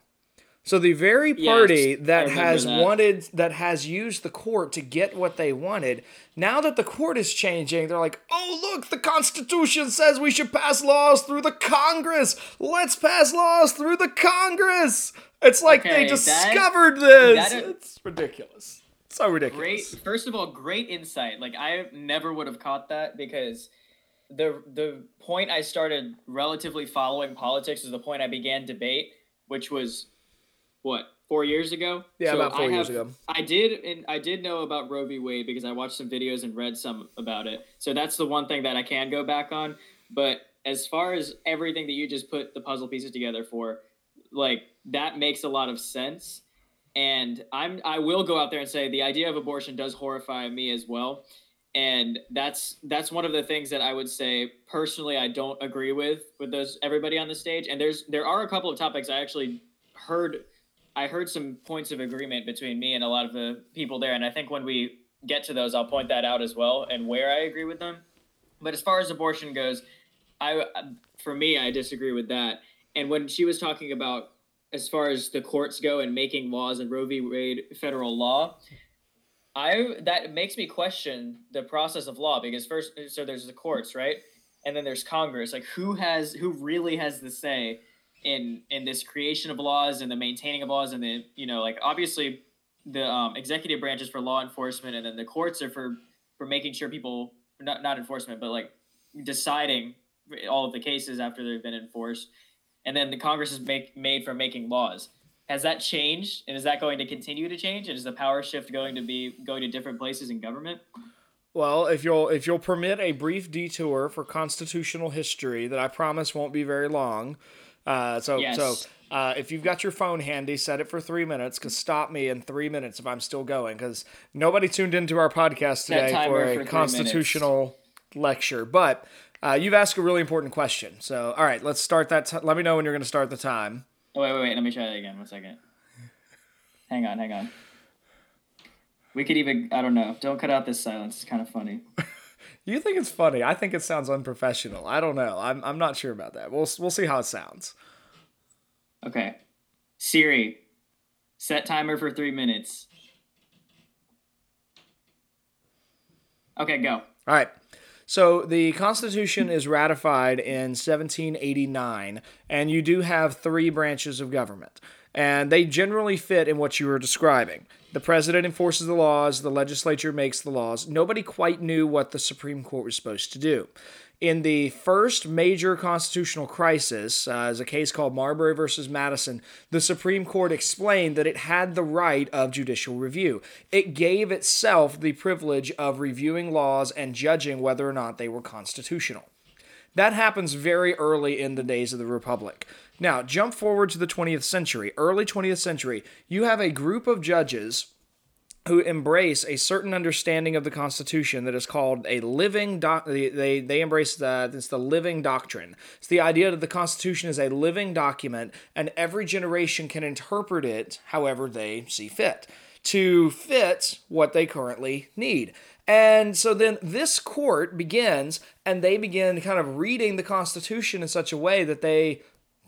So the very party Yes, that has that. wanted that has used the court to get what they wanted, now that the court is changing, they're like, "Oh, look, the Constitution says we should pass laws through the Congress. Let's pass laws through the Congress." It's like they Okay, that- discovered this. that- it's ridiculous. So ridiculous. Great. ridiculous. First of all, great insight. Like I never would have caught that because the the point I started relatively following politics is the point I began debate, which was what four years ago. Yeah, about four I years have- ago. I did, and I did know about Roe v. Wade because I watched some videos and read some about it. So that's the one thing that I can go back on. But as far as everything that you just put the puzzle pieces together for, like that makes a lot of sense. And I'm I will go out there and say the idea of abortion does horrify me as well. And that's that's one of the things that I would say personally I don't agree with with those everybody on the stage. And there's there are a couple of topics I actually heard I heard some points of agreement between me and a lot of the people there, and I think when we get to those, I'll point that out as well and where I agree with them. But as far as abortion goes, I for me, I disagree with that. And when she was talking about as far as the courts go and making laws and Roe v. Wade federal law, I that makes me question the process of law because first, so there's the courts, right, and then there's Congress. Like who has who really has the say in in this creation of laws and the maintaining of laws and the you know like obviously the um, executive branch is for law enforcement and then the courts are for for making sure people not not enforcement but like deciding all of the cases after they've been enforced. And then the congress is make, made for making laws has that changed and is that going to continue to change and is the power shift going to be going to different places in government Well, if you'll if you'll permit a brief detour for constitutional history that I promise won't be very long. Uh, so Yes. so uh, if you've got your phone handy, set it for three minutes. Cause stop me in three minutes if I'm still going. Cause nobody tuned into our podcast today for for a three constitutional lecture. But uh, you've asked a really important question. So all right, let's start that. T- let me know when you're going to start the time. Oh wait wait wait let me try that again one second hang on hang on we could even i don't know don't cut out this silence it's kind of funny You think it's funny? I think it sounds unprofessional. I don't know. I'm I'm not sure about that. We'll we'll see how it sounds. Okay. Siri, set timer for three minutes. Okay, go. All right. So the Constitution is ratified in 1789, and you do have three branches of government. And they generally fit in what you were describing. The president enforces the laws, the legislature makes the laws. Nobody quite knew what the Supreme Court was supposed to do. In the first major constitutional crisis, uh, as a case called Marbury versus Madison, the Supreme Court explained that it had the right of judicial review. It gave itself the privilege of reviewing laws and judging whether or not they were constitutional. That happens very early in the days of the Republic. Now, jump forward to the 20th century, early 20th century, you have a group of judges who embrace a certain understanding of the Constitution that is called a living doc. They, they, embrace the, it's the living doctrine. It's the idea that the Constitution is a living document and every generation can interpret it however they see fit to fit what they currently need. And so then this court begins and they begin kind of reading the Constitution in such a way that they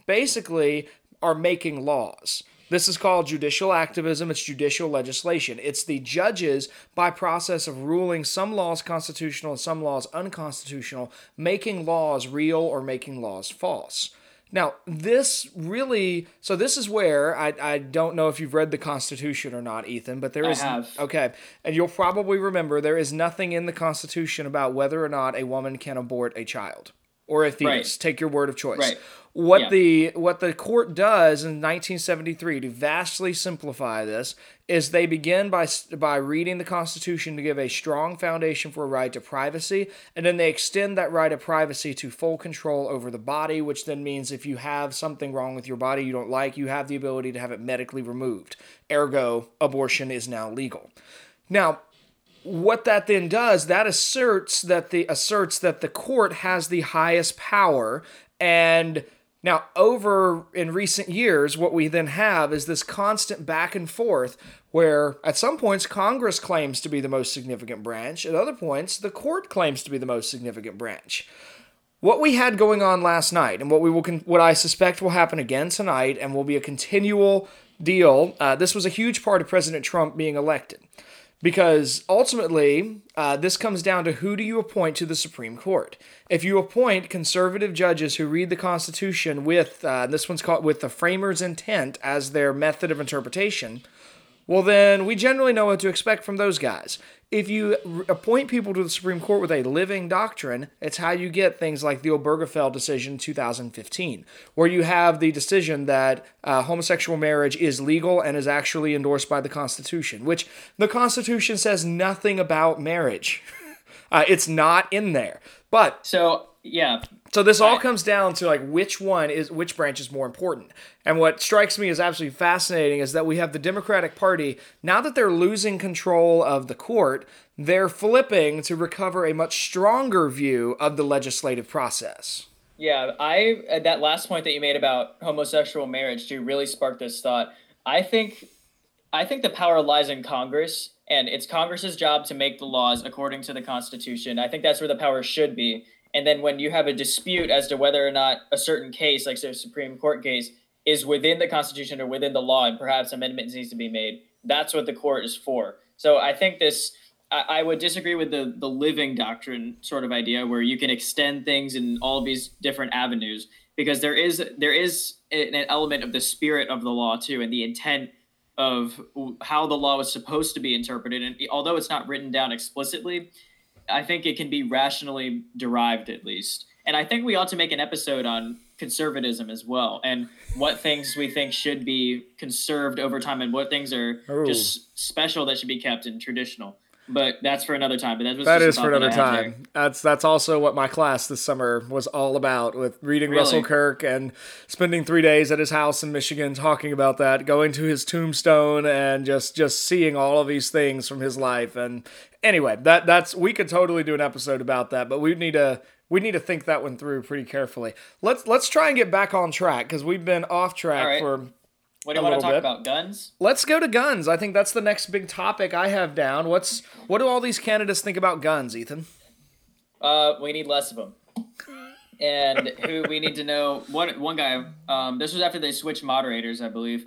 basically are making laws. This is called judicial activism. It's judicial legislation. It's the judges, by process of ruling some laws constitutional and some laws unconstitutional, making laws real or making laws false. Now, this really, so this is where I, I don't know if you've read the Constitution or not, Ethan, but there I is have. okay, and you'll probably remember there is nothing in the Constitution about whether or not a woman can abort a child. Or a theist. Right. Take your word of choice. Right. What Yeah. the what the court does in 1973 to vastly simplify this is they begin by by reading the Constitution to give a strong foundation for a right to privacy, and then they extend that right of privacy to full control over the body, which then means if you have something wrong with your body you don't like, you have the ability to have it medically removed. Ergo, abortion is now legal. Now, what that then does that asserts that the asserts that the court has the highest power and now over in recent years what we then have is this constant back and forth where at some points congress claims to be the most significant branch at other points the court claims to be the most significant branch what we had going on last night and what we will con- what I suspect will happen again tonight and will be a continual deal. Uh, this was a huge part of President Trump being elected because ultimately uh, this comes down to who do you appoint to the Supreme Court. If you appoint conservative judges who read the Constitution with uh, this one's called with the framers' intent as their method of interpretation, well, then we generally know what to expect from those guys. If you appoint people to the Supreme Court with a living doctrine, it's how you get things like the Obergefell decision 2015, where you have the decision that uh, homosexual marriage is legal and is actually endorsed by the Constitution, which the Constitution says nothing about marriage. uh, it's not in there. But So yeah, so this all comes down to like which one is which branch is more important. And what strikes me as absolutely fascinating is that we have the Democratic Party now that they're losing control of the court, they're flipping to recover a much stronger view of the legislative process. Yeah, I uh, that last point that you made about homosexual marriage to really spark this thought. I think I think the power lies in Congress and it's Congress's job to make the laws according to the Constitution. I think that's where the power should be. And then when you have a dispute as to whether or not a certain case, like say a Supreme Court case, is within the Constitution or within the law and perhaps amendments needs to be made, that's what the court is for. So I think this I, would disagree with the the living doctrine sort of idea where you can extend things in all these different avenues because there is there is an element of the spirit of the law too and the intent of how the law was supposed to be interpreted and although it's not written down explicitly i think it can be rationally derived at least and i think we ought to make an episode on conservatism as well and what things we think should be conserved over time and what things are Ooh. just special that should be kept and traditional but that's for another time but that was That is for another time. That's that's also what my class this summer was all about with reading Really? Russell Kirk and spending 3 days at his house in Michigan talking about that, going to his tombstone and just just seeing all of these things from his life and anyway, that that's we could totally do an episode about that, but we need to we need to think that one through pretty carefully. Let's let's try and get back on track cuz we've been off track right. for what do you want to talk bit. about guns Let's go to guns. I think that's the next big topic I have down. What's what do all these candidates think about guns, Ethan? Uh, we need less of them. And who we need to know one one guy. Um, this was after they switched moderators, I believe.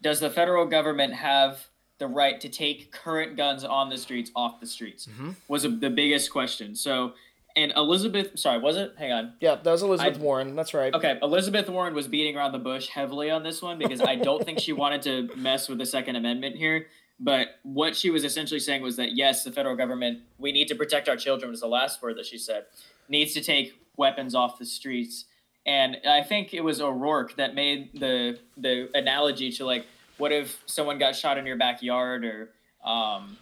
Does the federal government have the right to take current guns on the streets off the streets? Was a, the biggest question. So, and Elizabeth, sorry, was it? Hang on. Yeah, that was Elizabeth I- Warren. That's right. Okay, Elizabeth Warren was beating around the bush heavily on this one because I don't think she wanted to mess with the Second Amendment here. But what she was essentially saying was that yes, the federal government, we need to protect our children, was the last word that she said, needs to take weapons off the streets. And I think it was O'Rourke that made the the analogy to like, what if someone got shot in your backyard or um,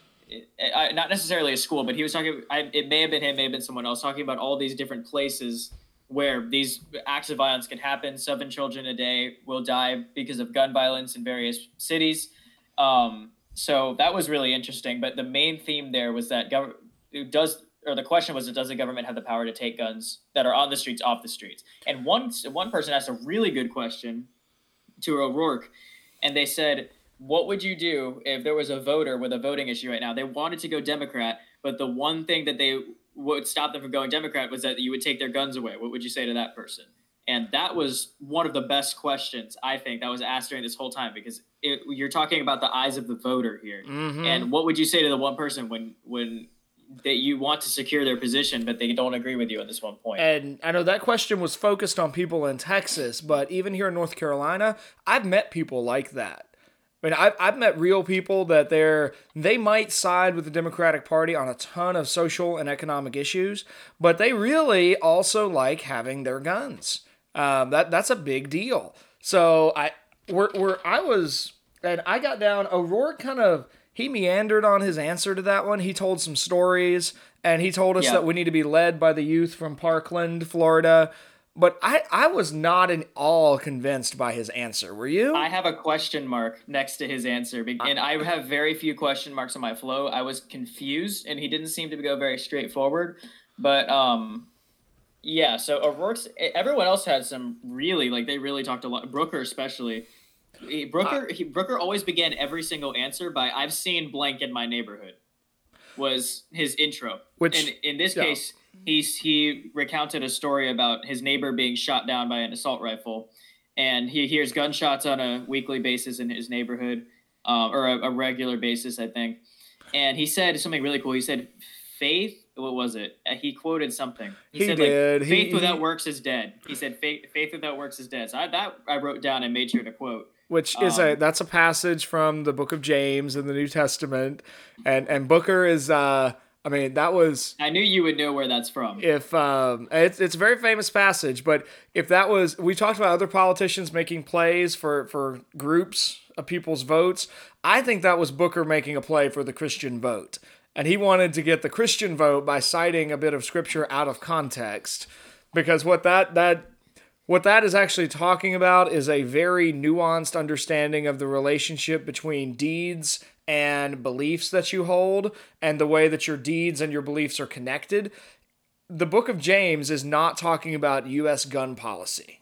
I, not necessarily a school, but he was talking. I, it may have been him, may have been someone else talking about all these different places where these acts of violence can happen. Seven children a day will die because of gun violence in various cities. Um, so that was really interesting. But the main theme there was that gov- it does, or the question was, does the government have the power to take guns that are on the streets off the streets? And one one person asked a really good question to O'Rourke, and they said, "What would you do if there was a voter with a voting issue right now? They wanted to go Democrat, but the one thing that they would stop them from going Democrat was that you would take their guns away. What would you say to that person?" And that was one of the best questions I think that was asked during this whole time because it, you're talking about the eyes of the voter here. Mhm. And what would you say to the one person when when that you want to secure their position, but they don't agree with you at this one point? And I know that question was focused on people in Texas, but even here in North Carolina, I've met people like that. I mean, I've, I've met real people that they're they might side with the Democratic Party on a ton of social and economic issues, but they really also like having their guns. Um, that that's a big deal. So I where where I was and I got down. O'Rourke kind of he meandered on his answer to that one. He told some stories and he told us Yeah. that we need to be led by the youth from Parkland, Florida. But I, I was not at all convinced by his answer. Were you? I have a question mark next to his answer, and I have very few question marks on my flow. I was confused, and he didn't seem to go very straightforward. But um, yeah. So O'Rourke's. Everyone else had some really like they really talked a lot. Brooker especially. He- Brooker he, Brooker always began every single answer by "I've seen blank in my neighborhood." Was his intro, Which- and in this yeah. case, he's he recounted a story about his neighbor being shot down by an assault rifle and he hears gunshots on a weekly basis in his neighborhood, um, or a, a regular basis, I think. And he said something really cool. He said, "Faith." What was it? Uh, He quoted something. He said, did. Like, He- faith without he- works is dead. He said, "Faith, faith without works is dead." So I, that I wrote down and made sure to quote. which is a Um, that's a passage from the book of James in the New Testament, and and Booker is uh I mean that was I knew you would know where that's from. if um it's it's a very famous passage, but if that was we talked about other politicians making plays for for groups of people's votes, I think that was Booker making a play for the Christian vote. And he wanted to get the Christian vote by citing a bit of scripture out of context because what that that what that is actually talking about is a very nuanced understanding of the relationship between deeds and beliefs that you hold and the way that your deeds and your beliefs are connected. The book of James is not talking about US gun policy.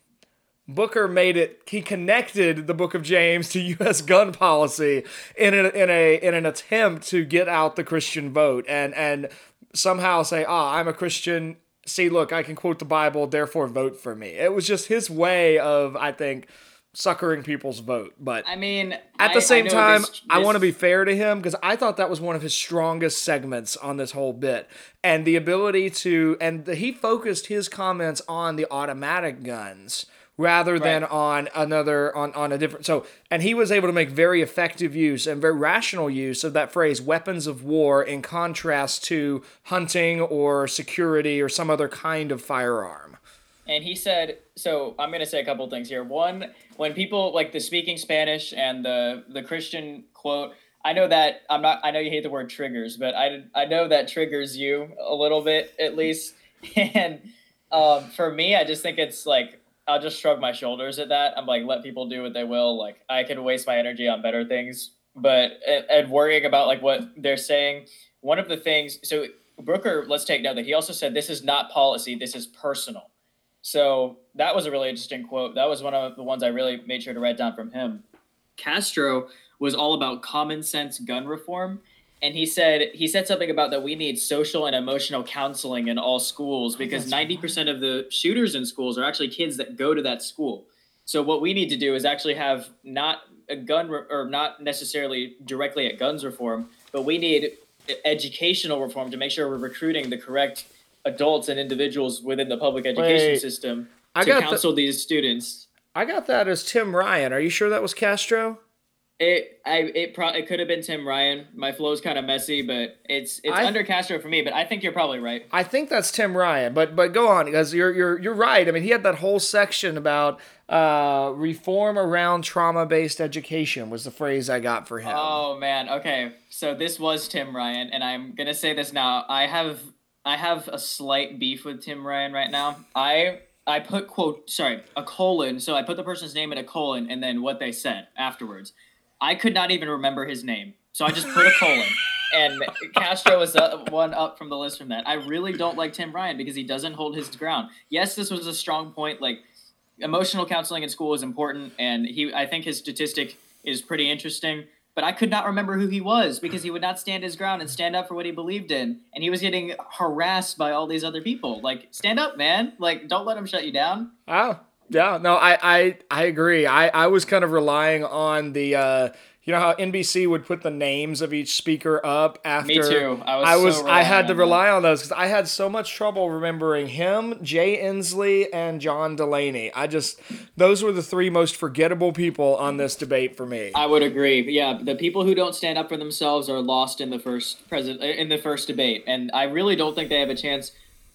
Booker made it he connected the book of James to US gun policy in a, in a in an attempt to get out the Christian vote and and somehow say, "Ah, I'm a Christian. See, look, I can quote the Bible, therefore vote for me." It was just his way of I think suckering people's vote. But I mean, at I- the same I time, this- I want to be fair to him because I thought that was one of his strongest segments on this whole bit. And the ability to, and the, he focused his comments on the automatic guns rather than Right. on another, on, on a different. So, and he was able to make very effective use and very rational use of that phrase, weapons of war, in contrast to hunting or security or some other kind of firearm. And he said, so I'm to say a couple things here. One, when people like the speaking Spanish and the the Christian quote, I know that I'm not I know you hate the word triggers, but I I know that triggers you a little bit at least. And um, for me, I just think it's like I'll just shrug my shoulders at that. I'm like let people do what they will. Like I can waste my energy on better things, but and worrying about like what they're saying. One of the things so Brooker, let's take note that he also said this is not policy, this is personal. So that was a really interesting quote. That was one of the ones I really made sure to write down from him. Castro was all about common sense gun reform. And he said he said something about that we need social and emotional counseling in all schools oh, because ninety percent of the shooters in schools are actually kids that go to that school. So what we need to do is actually have not a gun re- or not necessarily directly at guns reform, but we need educational reform to make sure we're recruiting the correct adults and individuals within the public education Wait. system I to counsel these students. I got that as Tim Ryan. Are you sure that was Castro? It I it pro- it could have been Tim Ryan. My flow is kind of messy, but it's it's I- under Castro for me. But I think you're probably right. I think that's Tim Ryan, but but go on because you're you're you're right. I mean, he had that whole section about uh, reform around trauma-based education was the phrase I got for him. Oh man, okay. So this was Tim Ryan, and I'm gonna say this now. I have I have a slight beef with Tim Ryan right now. I I put quote sorry a colon. So I put the person's name in a colon, and then what they said afterwards. I could not even remember his name, so I just put a colon. And Castro was one up from the list from that. I really don't like Tim Ryan because he doesn't hold his ground. Yes, this was a strong point. Like emotional counseling in school is important, and he I think his statistic is pretty interesting. But I could not remember who he was because he would not stand his ground and stand up for what he believed in, and he was getting harassed by all these other people. Like, stand up, man! Like, don't let him shut you down. Oh, yeah. No, I, I, I agree. I, I was kind of relying on the, uh, you know how NBC would put the names of each speaker up after. Me too. I was. I was. so I had to rely on those because I had so much trouble remembering him, Jay Inslee, and John Delaney. I just those were the three most forgettable people on this debate for me. I would agree. Yeah, the people who don't stand up for themselves are lost in the first president uh, in the first debate, and I really don't think they have a chance.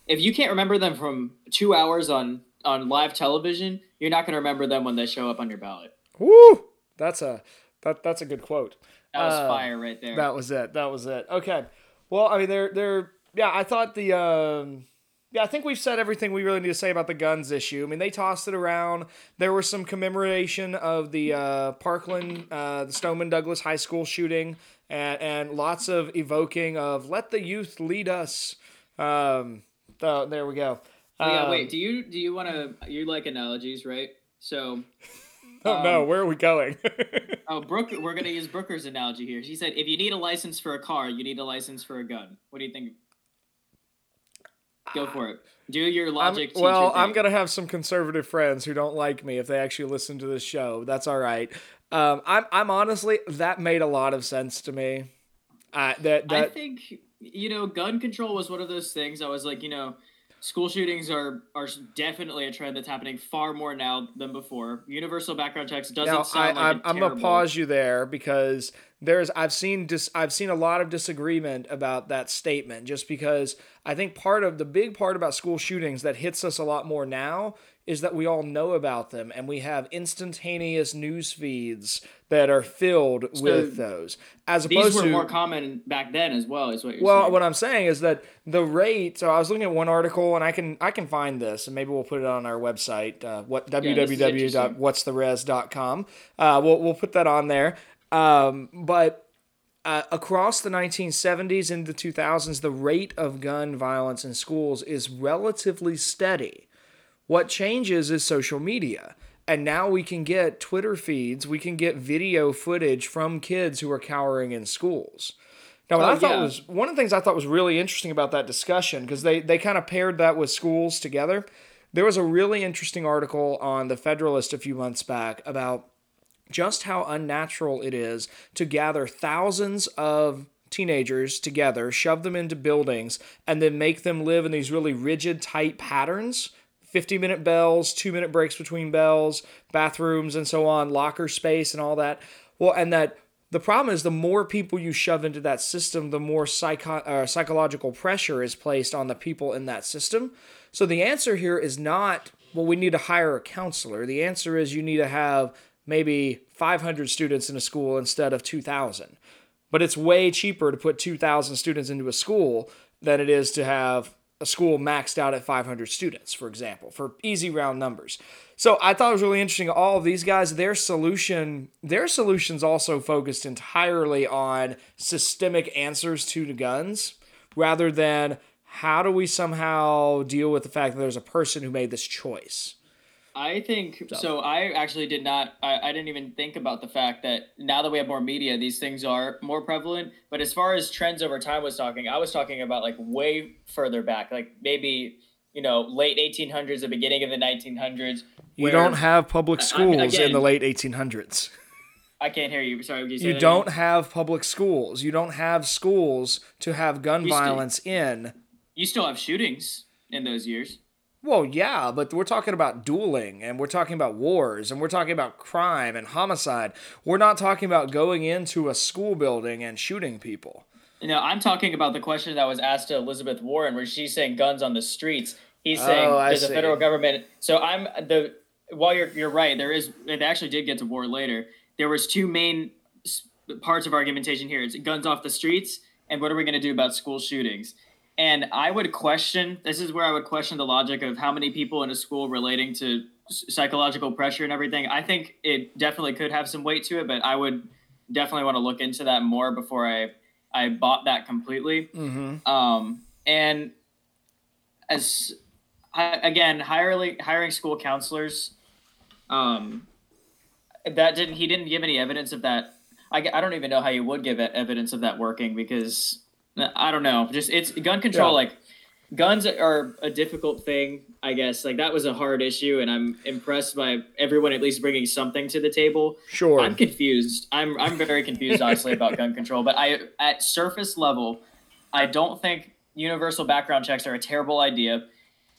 If you can't remember them from two hours on on live television, you're not going to remember them when they show up on your ballot. Woo! That's a that that's a good quote. That was Uh, fire right there. That was it. That was it. Okay. Well, I mean, they're they're yeah. I thought the um, yeah. I think we've said everything we really need to say about the guns issue. I mean, they tossed it around. There was some commemoration of the uh, Parkland, uh, the Stoneman Douglas High School shooting, and and lots of evoking of "Let the youth lead us." Um, so there we go. Oh, yeah, Um, wait. Do you do you want to? You like analogies, right? So, Oh no, um, where are we going? oh, Brooke, we're gonna use Brooker's analogy here. She said, if you need a license for a car, you need a license for a gun. What do you think? Go for it. Do your I'm- logic. teacher well, I'm gonna have some conservative friends who don't like me if they actually listen to this show. That's all right. Um, I'm I'm honestly that made a lot of sense to me. Uh, that I think you know, gun control was one of those things. I was like, you know, school shootings are are definitely a trend that's happening far more now than before. Universal background checks doesn't now I, sound like I'm, a I'm gonna pause you there because there's I've seen dis, I've seen a lot of disagreement about that statement just because I think part of the big part about school shootings that hits us a lot more now is that we all know about them and we have instantaneous news feeds that are filled with those as opposed to These were to more common back then as well. Is what you're Well, saying. Well, what I'm saying is that the rate. So I was looking at one article, and I can I can find this, and maybe we'll put it on our website. Uh, what interesting. www.whatsttheres.com. Uh, we'll we'll put that on there. Um, but uh, across the 1970s and the 2000s, the rate of gun violence in schools is relatively steady. What changes is social media. And now we can get Twitter feeds, we can get video footage from kids who are cowering in schools. Now, what Oh, I thought yeah. was one of the things I thought was really interesting about that discussion, because they, they kind of paired that with schools together. There was a really interesting article on the Federalist a few months back about just how unnatural it is to gather thousands of teenagers together, shove them into buildings, and then make them live in these really rigid, tight patterns 50 minute bells, two minute breaks between bells, bathrooms, and so on, locker space, and all that. Well, and that the problem is the more people you shove into that system, the more psycho- uh, psychological pressure is placed on the people in that system. So the answer here is not, well, we need to hire a counselor. The answer is you need to have maybe 500 students in a school instead of 2,000. But it's way cheaper to put 2,000 students into a school than it is to have a school maxed out at 500 students, for example, for easy round numbers. So I thought it was really interesting. All of these guys, their solution, their solutions also focused entirely on systemic answers to the guns, rather than how do we somehow deal with the fact that there's a person who made this choice. I think so. I actually did not. I, I didn't even think about the fact that now that we have more media, these things are more prevalent. But as far as trends over time was talking, I was talking about like way further back, like maybe you know late 1800s, the beginning of the 1900s. You where- don't have public I- I- schools in the late 1800s. I can't hear you. Sorry, you You don't again? have public schools. You don't have schools to have gun You still- violence in. You still have shootings in those years. Well, yeah, but we're talking about dueling and we're talking about wars and we're talking about crime and homicide. We're not talking about going into a school building and shooting people. No, I'm talking about the question that was asked to Elizabeth Warren, where she's saying guns on the streets. He's oh, saying Oh, there's a federal government. So I'm the while you're you're right. There is it actually did get to war later. There was two main parts of argumentation here. It's guns off the streets and what are we going to do about school shootings? And I would question. This is where I would question the logic of how many people in a school relating to psychological pressure and everything. I think it definitely could have some weight to it, but I would definitely want to look into that more before I I bought that completely. Mm-hmm. Um, and as again, hiring hiring school counselors, um, that didn't he didn't give any evidence of that. I, I don't even know how you would give evidence of that working because I don't know. Just it's gun control. Yeah. Like guns are a difficult thing, I guess. Like that was a hard issue, and I'm impressed by everyone at least bringing something to the table. Sure. I'm confused. I'm I'm very confused honestly about gun control, but I at surface level, I don't think universal background checks are a terrible idea.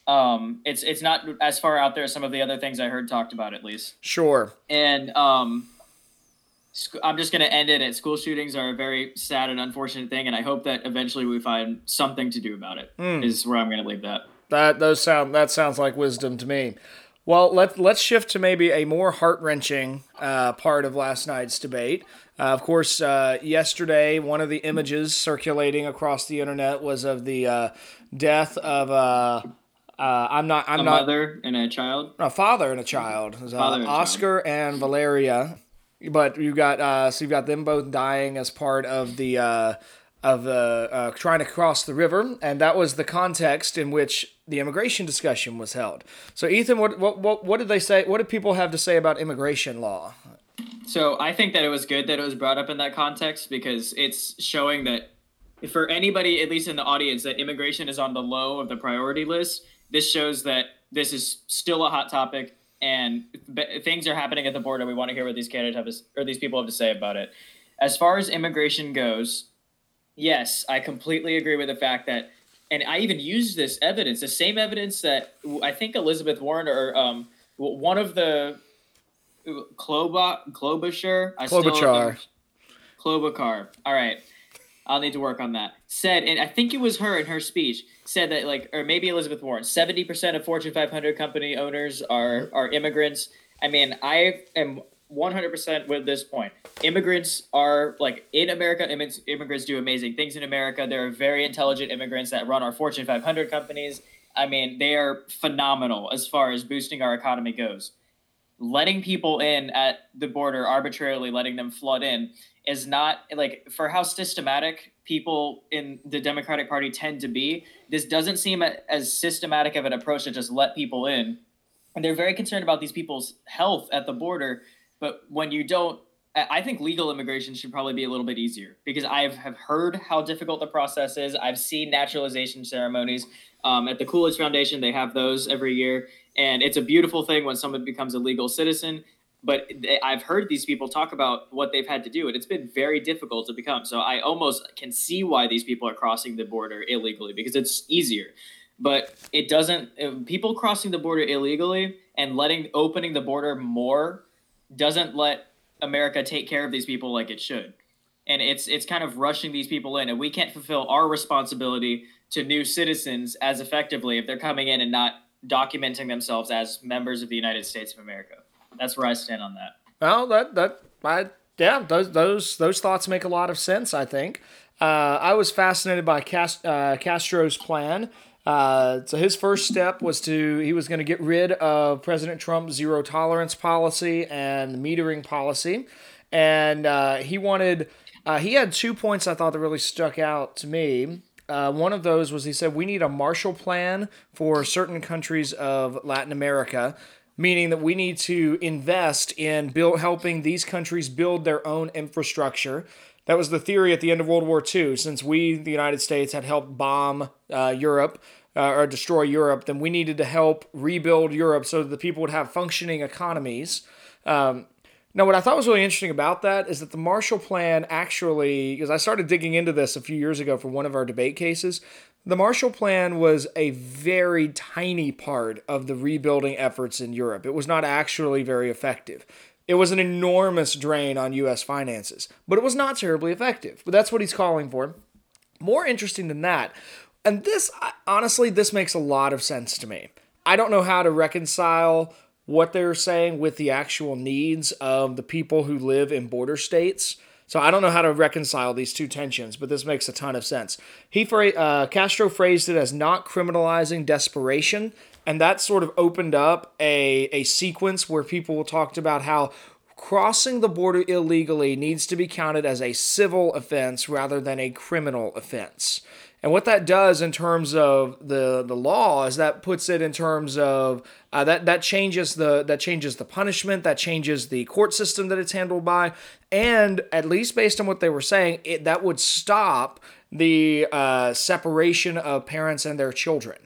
Um, it's it's not as far out there as some of the other things I heard talked about at least. Sure. And um, I'm just gonna end it at school shootings are a very sad and unfortunate thing, and I hope that eventually we find something to do about it. Is where I'm gonna leave that. That those sound that sounds like wisdom to me. Well, let let's shift to maybe a more heart wrenching uh, part of last night's debate. Uh, of course, uh, yesterday one of the images circulating across the internet was of the uh, death of uh, uh, I'm not I'm A not mother and a child. a father and a child. Uh, Father and a child. Oscar and Valeria, but you got uh, so you got them both dying as part of the uh, of the uh, trying to cross the river, and that was the context in which the immigration discussion was held. So, Ethan, what what what, what did they say? What did people have to say about immigration law? So I think that it was good that it was brought up in that context because it's showing that for anybody, at least in the audience, that immigration is on the low of the priority list. This shows that this is still a hot topic and b- things are happening at the border. We want to hear what these candidates have to, or these people have to say about it. As far as immigration goes, yes, I completely agree with the fact that, and I even used this evidence, the same evidence that I think Elizabeth Warren or um, one of the Kloba Klobuchar. I still Klobuchar. Klobuchar. All right. I'll need to work on that. Said, and I think it was her in her speech said that like, or maybe Elizabeth Warren. Seventy percent of Fortune 500 company owners are are immigrants. I mean, I am 100 percent with this point. Immigrants are like in America. Immigrants do amazing things in America. There are very intelligent immigrants that run our Fortune 500 companies. I mean, they are phenomenal as far as boosting our economy goes letting people in at the border arbitrarily letting them flood in is not like for how systematic people in the democratic party tend to be this doesn't seem as systematic of an approach to just let people in and they're very concerned about these people's health at the border but when you don't I I think legal immigration should probably be a little bit easier because I have heard how difficult the process is. I've seen naturalization ceremonies um, at the Coolidge Foundation. They have those every year, and it's a beautiful thing when someone becomes a legal citizen. But I've heard these people talk about what they've had to do, and it's been very difficult to become. So I almost can see why these people are crossing the border illegally because it's easier. But it doesn't. uh, People crossing the border illegally and letting opening the border more doesn't let America take care of these people like it should. And it's it's kind of rushing these people in and we can't fulfill our responsibility to new citizens as effectively if they're coming in and not documenting themselves as members of the United States of America. That's where I stand on that. Well, that that I yeah, those those those thoughts make a lot of sense. I think uh, I was fascinated by Cast, uh, Castro's plan. Uh, so his first step was to he was going to get rid of President Trump's zero tolerance policy and metering policy, and uh, he wanted uh, he had two points I thought that really stuck out to me. Uh, one of those was he said we need a Marshall Plan for certain countries of Latin America, meaning that we need to invest in build, helping these countries build their own infrastructure. That was the theory at the end of World War II. Since we, the United States, had helped bomb uh, Europe uh, or destroy Europe, then we needed to help rebuild Europe so that the people would have functioning economies. Um, now, what I thought was really interesting about that is that the Marshall Plan actually, because I started digging into this a few years ago for one of our debate cases, the Marshall Plan was a very tiny part of the rebuilding efforts in Europe. It was not actually very effective. It was an enormous drain on U.S. finances, but it was not terribly effective. But that's what he's calling for. More interesting than that, and this, honestly, this makes a lot of sense to me. I don't know how to reconcile what they're saying with the actual needs of the people who live in border states. So I don't know how to reconcile these two tensions, but this makes a ton of sense. He uh, Castro phrased it as not criminalizing desperation, and that sort of opened up a a sequence where people talked about how crossing the border illegally needs to be counted as a civil offense rather than a criminal offense. And what that does in terms of the the law is that puts it in terms of uh, that that changes the that changes the punishment, that changes the court system that it's handled by, and at least based on what they were saying, it that would stop the uh, separation of parents and their children.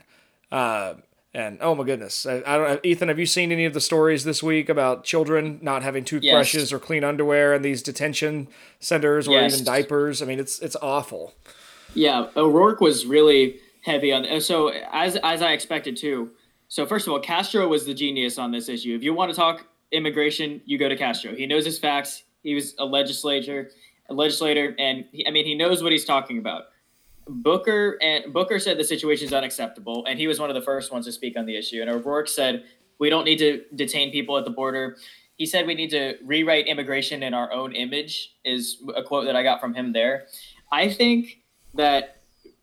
Uh, and oh my goodness, I, I don't. Ethan, have you seen any of the stories this week about children not having toothbrushes Yes. or clean underwear in these detention centers or Yes. even diapers? I mean, it's it's awful. Yeah, O'Rourke was really heavy on. and So as as I expected too. So first of all, Castro was the genius on this issue. If you want to talk immigration, you go to Castro. He knows his facts. He was a legislator, a legislator, and he, I mean he knows what he's talking about. Booker and Booker said the situation is unacceptable, and he was one of the first ones to speak on the issue. And O'Rourke said we don't need to detain people at the border. He said we need to rewrite immigration in our own image. Is a quote that I got from him there. I think that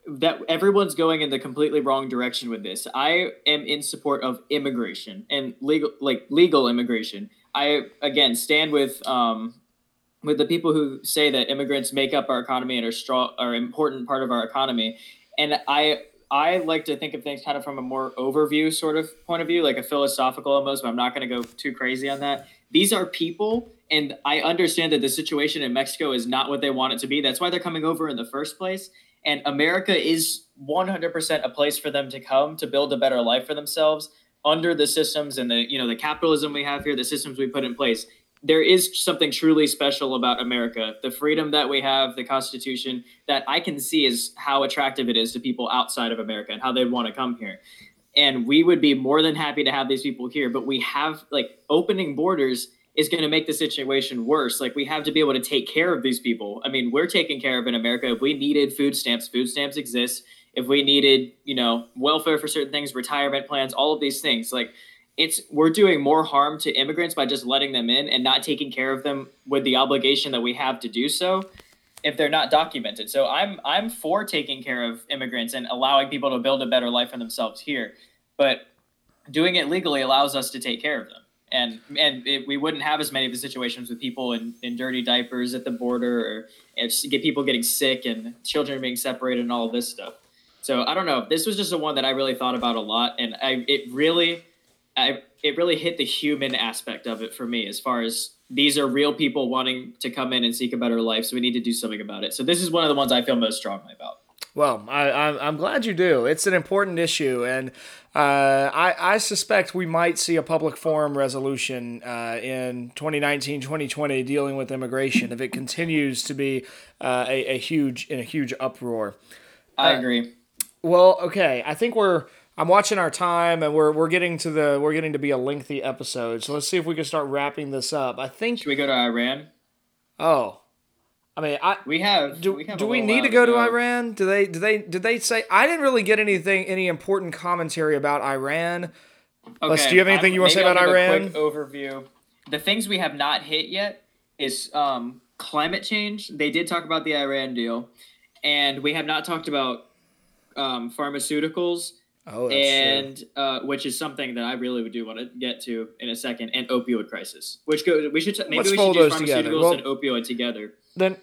that everyone's going in the completely wrong direction with this. I am in support of immigration and legal like legal immigration. I again stand with um with the people who say that immigrants make up our economy and are strong are important part of our economy. And I I like to think of things kind of from a more overview sort of point of view, like a philosophical almost, but I'm not going to go too crazy on that. These are people, and I understand that the situation in Mexico is not what they want it to be. That's why they're coming over in the first place. And America is 100% a place for them to come to build a better life for themselves under the systems and the you know the capitalism we have here, the systems we put in place. There is something truly special about America, the freedom that we have, the Constitution that I can see is how attractive it is to people outside of America and how they'd want to come here. And we would be more than happy to have these people here, but we have like opening borders is going to make the situation worse. Like we have to be able to take care of these people. I mean, we're taken care of in America. If we needed food stamps, food stamps exist. If we needed, you know, welfare for certain things, retirement plans, all of these things, like it's we're doing more harm to immigrants by just letting them in and not taking care of them with the obligation that we have to do so if they're not documented. So I'm I'm for taking care of immigrants and allowing people to build a better life for themselves here, but doing it legally allows us to take care of them. And and it, we wouldn't have as many of the situations with people in, in dirty diapers at the border or get people getting sick and children being separated and all this stuff. So I don't know. This was just a one that I really thought about a lot, and I it really, I it really hit the human aspect of it for me as far as these are real people wanting to come in and seek a better life. So we need to do something about it. So this is one of the ones I feel most strongly about. Well, I, I'm glad you do. It's an important issue, and uh, I, I suspect we might see a public forum resolution uh, in 2019, 2020 dealing with immigration if it continues to be uh, a, a huge in a huge uproar. I agree. Well, okay, I think we're. I'm watching our time, and we're we're getting to the we're getting to be a lengthy episode. So let's see if we can start wrapping this up. I think. Should we go to Iran? Oh, I mean, I We have. do. we have do we need to go to Iran? Do they? Do they? Did they say? I didn't really get anything, any important commentary about Iran. Les, do you have anything you wanna say about I'll give a Iran? quick overview. The things we have not hit yet is um, climate change. They did talk about the Iran deal, and we have not talked about um, pharmaceuticals, Oh, and uh, which is something that I really would do want to get to in a second, and opioid crisis. Which go we should t- maybe Let's we should do together. pharmaceuticals Well- and opioid together. then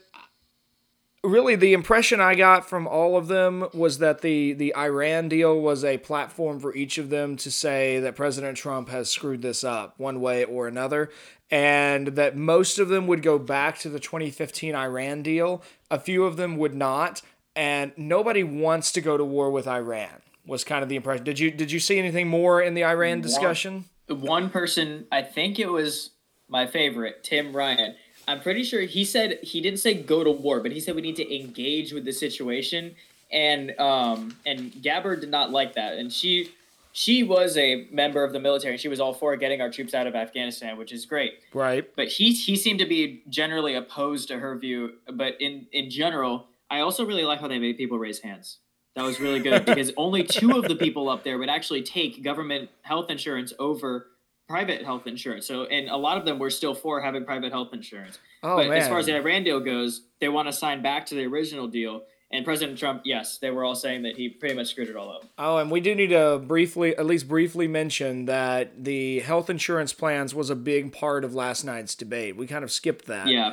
really the impression I got from all of them was that the the Iran deal was a platform for each of them to say that President Trump has screwed this up one way or another and that most of them would go back to the 2015 Iran deal a few of them would not and nobody wants to go to war with Iran was kind of the impression did you did you see anything more in the Iran discussion one person, I think it was my favorite, Tim Ryan. I'm pretty sure he said he didn't say go to war, but he said we need to engage with the situation. And um and Gabbard did not like that, and she she was a member of the military. She was all for getting our troops out of Afghanistan, which is great. right But he he seemed to be generally opposed to her view. But in in general, I also really like how they made people raise hands. That was really good because only two of the people up there would actually take government health insurance over private health insurance. So, and a lot of them were still for having private health insurance. oh but man as far as the Iran deal goes, they want to sign back to the original deal. And President Trump, yes, they were all saying that he pretty much screwed it all up. Oh, and we do need to briefly, at least briefly mention that the health insurance plans was a big part of last night's debate. We kind of skipped that. Yeah.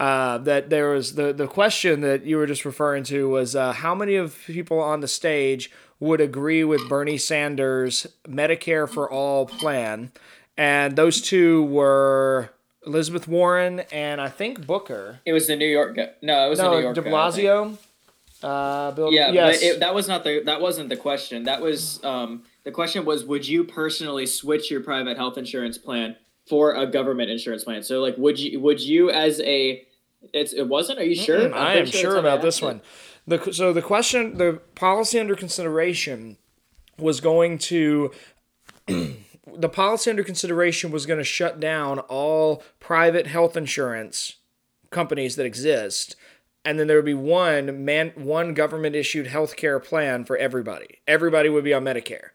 Uh, that there was the the question that you were just referring to was uh, how many of people on the stage would agree with Bernie Sanders' Medicare for all plan, and those two were Elizabeth Warren and I think Booker. It was the New York guy. No, it was the New York De. Blasio. Uh, build, Yeah, yes. but it, that was not the that wasn't the question. That was um, the question was would you personally switch your private health insurance plan for a government insurance plan? So like would you would you as a it's it wasn't? Are you sure? I'm I am it's sure about this one. The so the question, the policy under consideration was going to. the policy under consideration was going to shut down all private health insurance companies that exist and then there would be one man one government issued health care plan for everybody everybody would be on medicare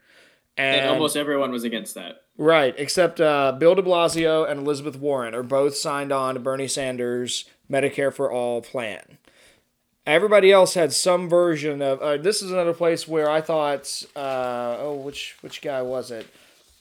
and, And almost everyone was against that. Right, except uh, Bill de Blasio and Elizabeth Warren are both signed on to Bernie Sanders' Medicare for All plan. Everybody else had some version of. Uh, this is another place where I thought, uh, oh, which which guy was it?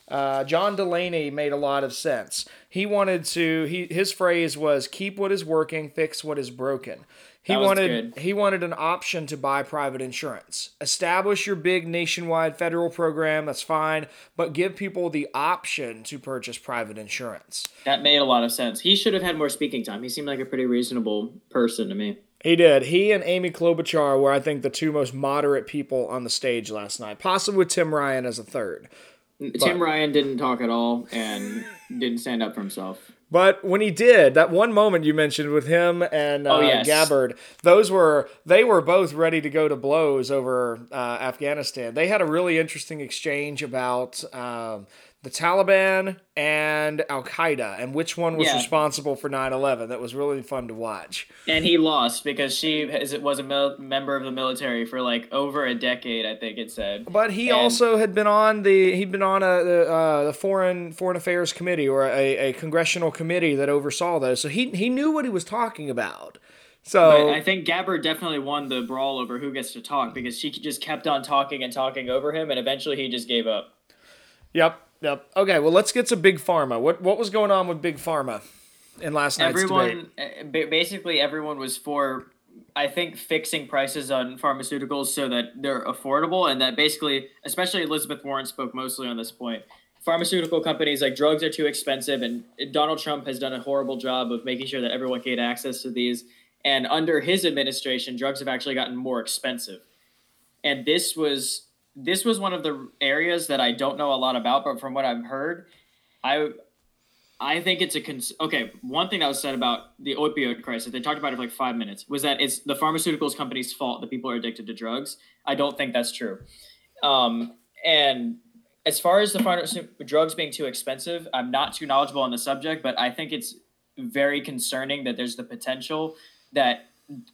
Uh, John Delaney made a lot of sense. He wanted to. He his phrase was "keep what is working, fix what is broken." He wanted good. he wanted an option to buy private insurance. Establish your big nationwide federal program, that's fine, but give people the option to purchase private insurance. That made a lot of sense. He should have had more speaking time. He seemed like a pretty reasonable person to me. He did. He and Amy Klobuchar were, I think, the two most moderate people on the stage last night, possibly with Tim Ryan as a third. Tim Ryan didn't talk at all and didn't stand up for himself. But when he did, that one moment you mentioned with him and uh, Oh, yes. Gabbard, those were they were both ready to go to blows over uh, Afghanistan. They had a really interesting exchange about um, the Taliban and Al Qaeda and which one was Yeah. responsible for 9/11. That was really fun to watch. And he lost because she was a mil- member of the military for like over a decade, I think it said. But he And- also had been on the he'd been on a the, uh, the foreign foreign affairs committee or a, a congressional committee that oversaw those. So he he knew what he was talking about. So But I think Gabbard definitely won the brawl over who gets to talk because she just kept on talking and talking over him, and eventually he just gave up. Yep, yep. Okay, well, let's get to Big Pharma. What what was going on with Big Pharma in last night's debate? everyone, uh, ba- basically everyone was for, I think, fixing prices on pharmaceuticals so that they're affordable, and that basically, especially Elizabeth Warren spoke mostly on this point. Pharmaceutical companies like drugs are too expensive, and Donald Trump has done a horrible job of making sure that everyone can get access to these. And under his administration, drugs have actually gotten more expensive. And this was this was one of the areas that I don't know a lot about, but from what I've heard, I I think it's a cons- okay. One thing that was said about the opioid crisis, they talked about it for like five minutes, was that it's the pharmaceuticals company's fault that people are addicted to drugs. I don't think that's true. Um, and as far as the drugs being too expensive, I'm not too knowledgeable on the subject, but I think it's very concerning that there's the potential that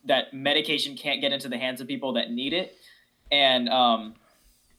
that medication can't get into the hands of people that need it, and um,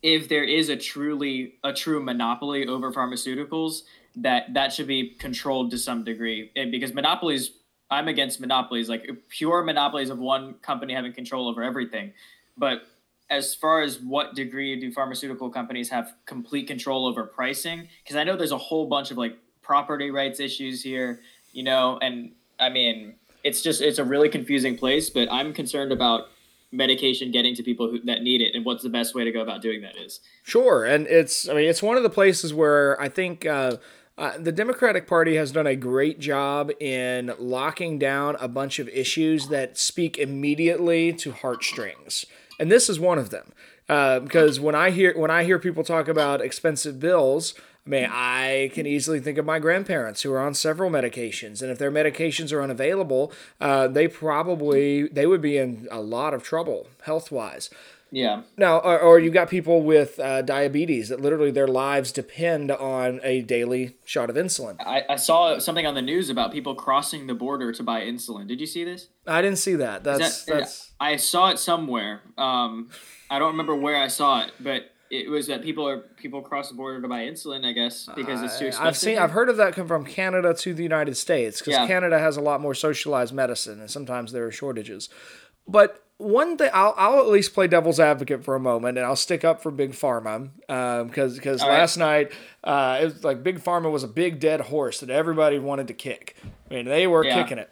if there is a truly a true monopoly over pharmaceuticals, that that should be controlled to some degree. And because monopolies, I'm against monopolies, like pure monopolies of one company having control over everything. But as far as what degree do pharmaceutical companies have complete control over pricing? Because I know there's a whole bunch of like property rights issues here, you know, and I mean, it's just it's a really confusing place. But I'm concerned about medication getting to people who, that need it and what's the best way to go about doing that is. Sure, and it's I mean it's one of the places where I think uh, uh, the Democratic Party has done a great job in locking down a bunch of issues that speak immediately to heartstrings, and this is one of them. Uh, because when I hear when I hear people talk about expensive bills, I mean I can easily think of my grandparents who are on several medications, and if their medications are unavailable, uh, they probably they would be in a lot of trouble health wise. Yeah. Now, or, or you got people with uh, diabetes that literally their lives depend on a daily shot of insulin. I, I saw something on the news about people crossing the border to buy insulin. Did you see this? I didn't see that. That's That- that's I saw it somewhere. Um, I don't remember where I saw it, but it was that people are people cross the border to buy insulin. I guess because it's too expensive. I've seen I've heard of that come from Canada to the United States because Yeah. Canada has a lot more socialized medicine and sometimes there are shortages. But one thing I'll, I'll at least play devil's advocate for a moment and I'll stick up for big pharma because because All right. last night uh, it was like big pharma was a big dead horse that everybody wanted to kick. I mean they were Yeah. kicking it.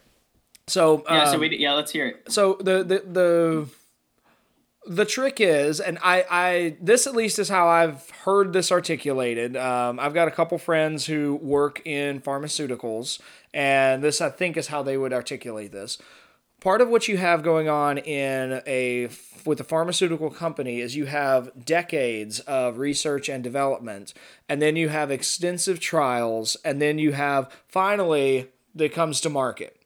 So Yeah. so um, we yeah. Let's hear it. so the the the the trick is and i i this at least is how i've heard this articulated. Um, i've got a couple friends who work in pharmaceuticals and this i think is how they would articulate this. Part of what you have going on in a with a pharmaceutical company is you have decades of research and development and then you have extensive trials and then you have finally that comes to market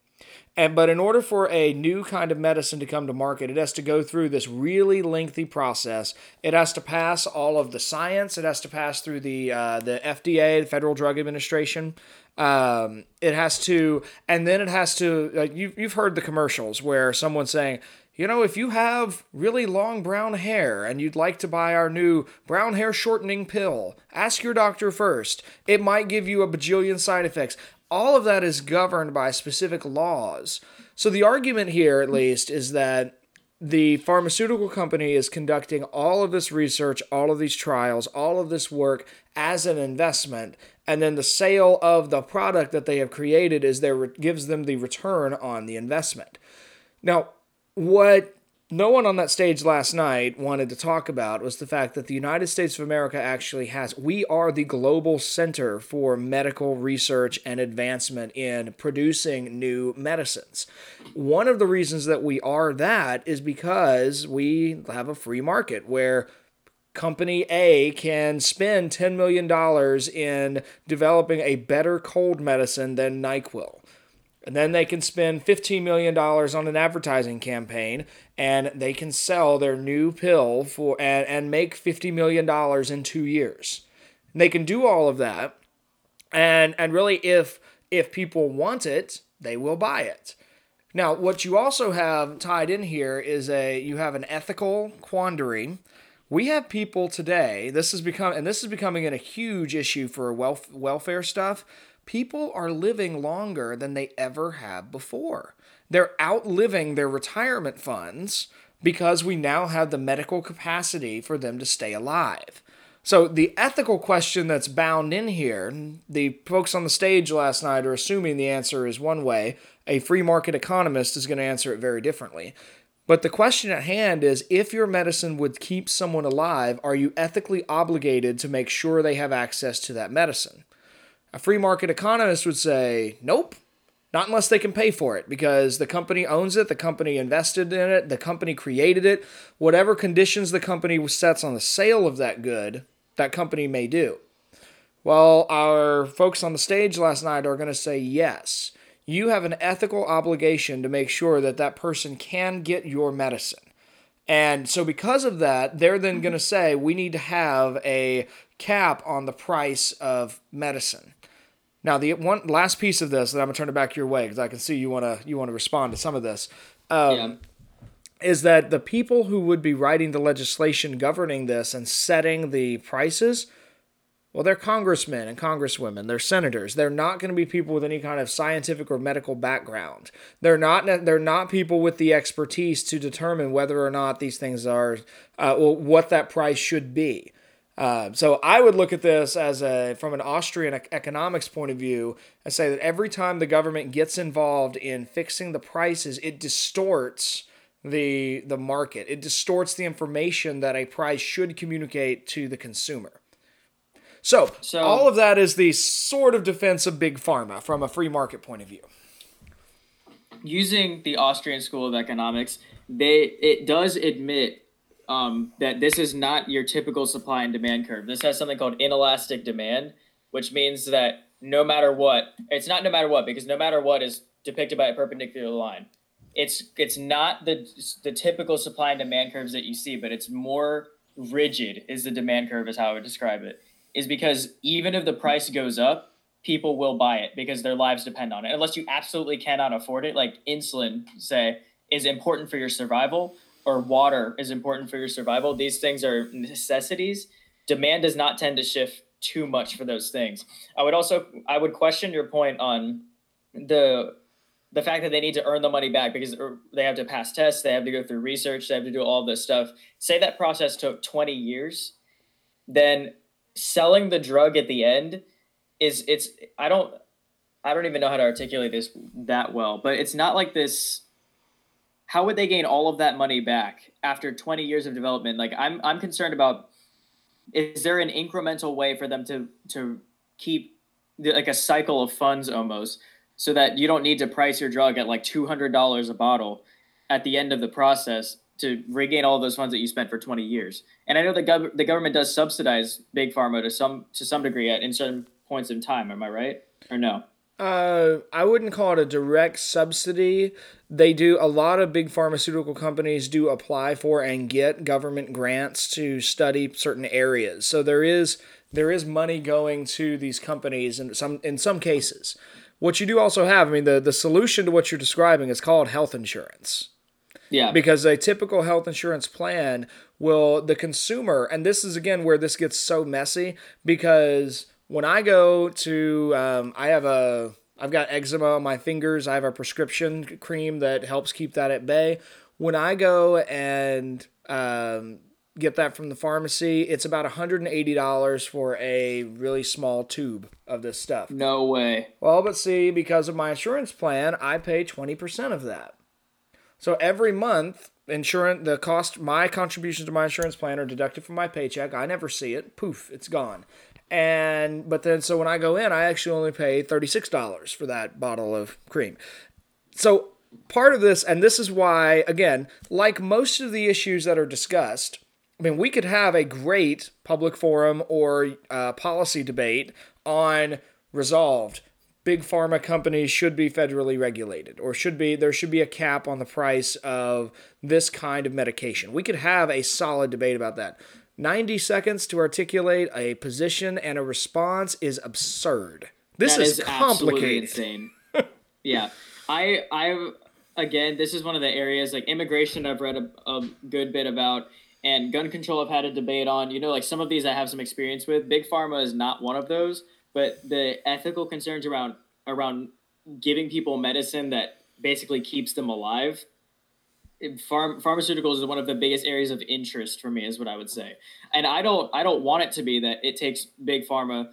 and but in order for a new kind of medicine to come to market, it has to go through this really lengthy process. It has to pass all of the science. It has to pass through the uh, the FDA, the Federal Drug Administration. Um, it has to, and then it has to. Like you you've heard the commercials where someone's saying, you know, if you have really long brown hair and you'd like to buy our new brown hair shortening pill, ask your doctor first. It might give you a bajillion side effects all of that is governed by specific laws. So the argument here, at least, is that the pharmaceutical company is conducting all of this research, all of these trials, all of this work as an investment, and then the sale of the product that they have created is there gives them the return on the investment. Now, what no one on that stage last night wanted to talk about was the fact that the United States of America actually has, we are the global center for medical research and advancement in producing new medicines. One of the reasons that we are that is because we have a free market where company A can spend $10 million in developing a better cold medicine than NyQuil. And then they can spend $15 million on an advertising campaign and they can sell their new pill for and, and make $50 million in two years. And they can do all of that. And and really if if people want it, they will buy it. Now, what you also have tied in here is a you have an ethical quandary. We have people today, this is become and this is becoming a huge issue for wealth welfare stuff people are living longer than they ever have before. They're outliving their retirement funds because we now have the medical capacity for them to stay alive. So, the ethical question that's bound in here, the folks on the stage last night are assuming the answer is one way. A free market economist is going to answer it very differently. But the question at hand is if your medicine would keep someone alive, are you ethically obligated to make sure they have access to that medicine? A free market economist would say, nope, not unless they can pay for it because the company owns it, the company invested in it, the company created it. Whatever conditions the company sets on the sale of that good, that company may do. Well, our folks on the stage last night are going to say yes. You have an ethical obligation to make sure that that person can get your medicine. And so, because of that, they're then going to say we need to have a cap on the price of medicine. Now, the one last piece of this, and I'm gonna turn it back your way because I can see you wanna you wanna respond to some of this. Um, yeah. Is that the people who would be writing the legislation governing this and setting the prices? Well, they're congressmen and congresswomen. They're senators. They're not going to be people with any kind of scientific or medical background. They're not. They're not people with the expertise to determine whether or not these things are, uh, well, what that price should be. Uh, so I would look at this as a from an Austrian economics point of view and say that every time the government gets involved in fixing the prices, it distorts the the market. It distorts the information that a price should communicate to the consumer. So, so all of that is the sort of defense of big pharma from a free market point of view. Using the Austrian School of Economics, they it does admit um, that this is not your typical supply and demand curve. This has something called inelastic demand, which means that no matter what, it's not no matter what because no matter what is depicted by a perpendicular line. It's it's not the the typical supply and demand curves that you see, but it's more rigid. Is the demand curve is how I would describe it. Is because even if the price goes up, people will buy it because their lives depend on it. Unless you absolutely cannot afford it, like insulin, say, is important for your survival or water is important for your survival. These things are necessities. Demand does not tend to shift too much for those things. I would also I would question your point on the the fact that they need to earn the money back because er, they have to pass tests, they have to go through research, they have to do all this stuff. Say that process took 20 years, then selling the drug at the end is it's I don't I don't even know how to articulate this that well, but it's not like this how would they gain all of that money back after 20 years of development? Like I'm I'm concerned about is there an incremental way for them to to keep like a cycle of funds almost so that you don't need to price your drug at like $200 a bottle at the end of the process to regain all those funds that you spent for 20 years. And I know the, gov- the government does subsidize big pharma to some to some degree at in certain points in time. Am I right or no? Uh, I wouldn't call it a direct subsidy. They do a lot of big pharmaceutical companies do apply for and get government grants to study certain areas. So there is there is money going to these companies in some in some cases. What you do also have, I mean, the, the solution to what you're describing is called health insurance. Yeah. Because a typical health insurance plan will, the consumer, and this is again where this gets so messy because when I go to, um, I have a, I've got eczema on my fingers. I have a prescription cream that helps keep that at bay. When I go and um, get that from the pharmacy, it's about $180 for a really small tube of this stuff. No way. Well, but see, because of my insurance plan, I pay 20% of that. So every month, insurance the cost my contributions to my insurance plan are deducted from my paycheck. I never see it. Poof, it's gone. And but then so when I go in, I actually only pay $36 for that bottle of cream. So part of this and this is why again, like most of the issues that are discussed, I mean, we could have a great public forum or uh, policy debate on resolved. Big pharma companies should be federally regulated, or should be there should be a cap on the price of this kind of medication. We could have a solid debate about that. 90 seconds to articulate a position and a response is absurd. This is, is complicated. insane. yeah, I I again, this is one of the areas like immigration. I've read a, a good bit about, and gun control. I've had a debate on. You know, like some of these I have some experience with. Big pharma is not one of those, but the ethical concerns around around giving people medicine that basically keeps them alive. Pharmaceuticals is one of the biggest areas of interest for me, is what I would say, and I don't I don't want it to be that it takes big pharma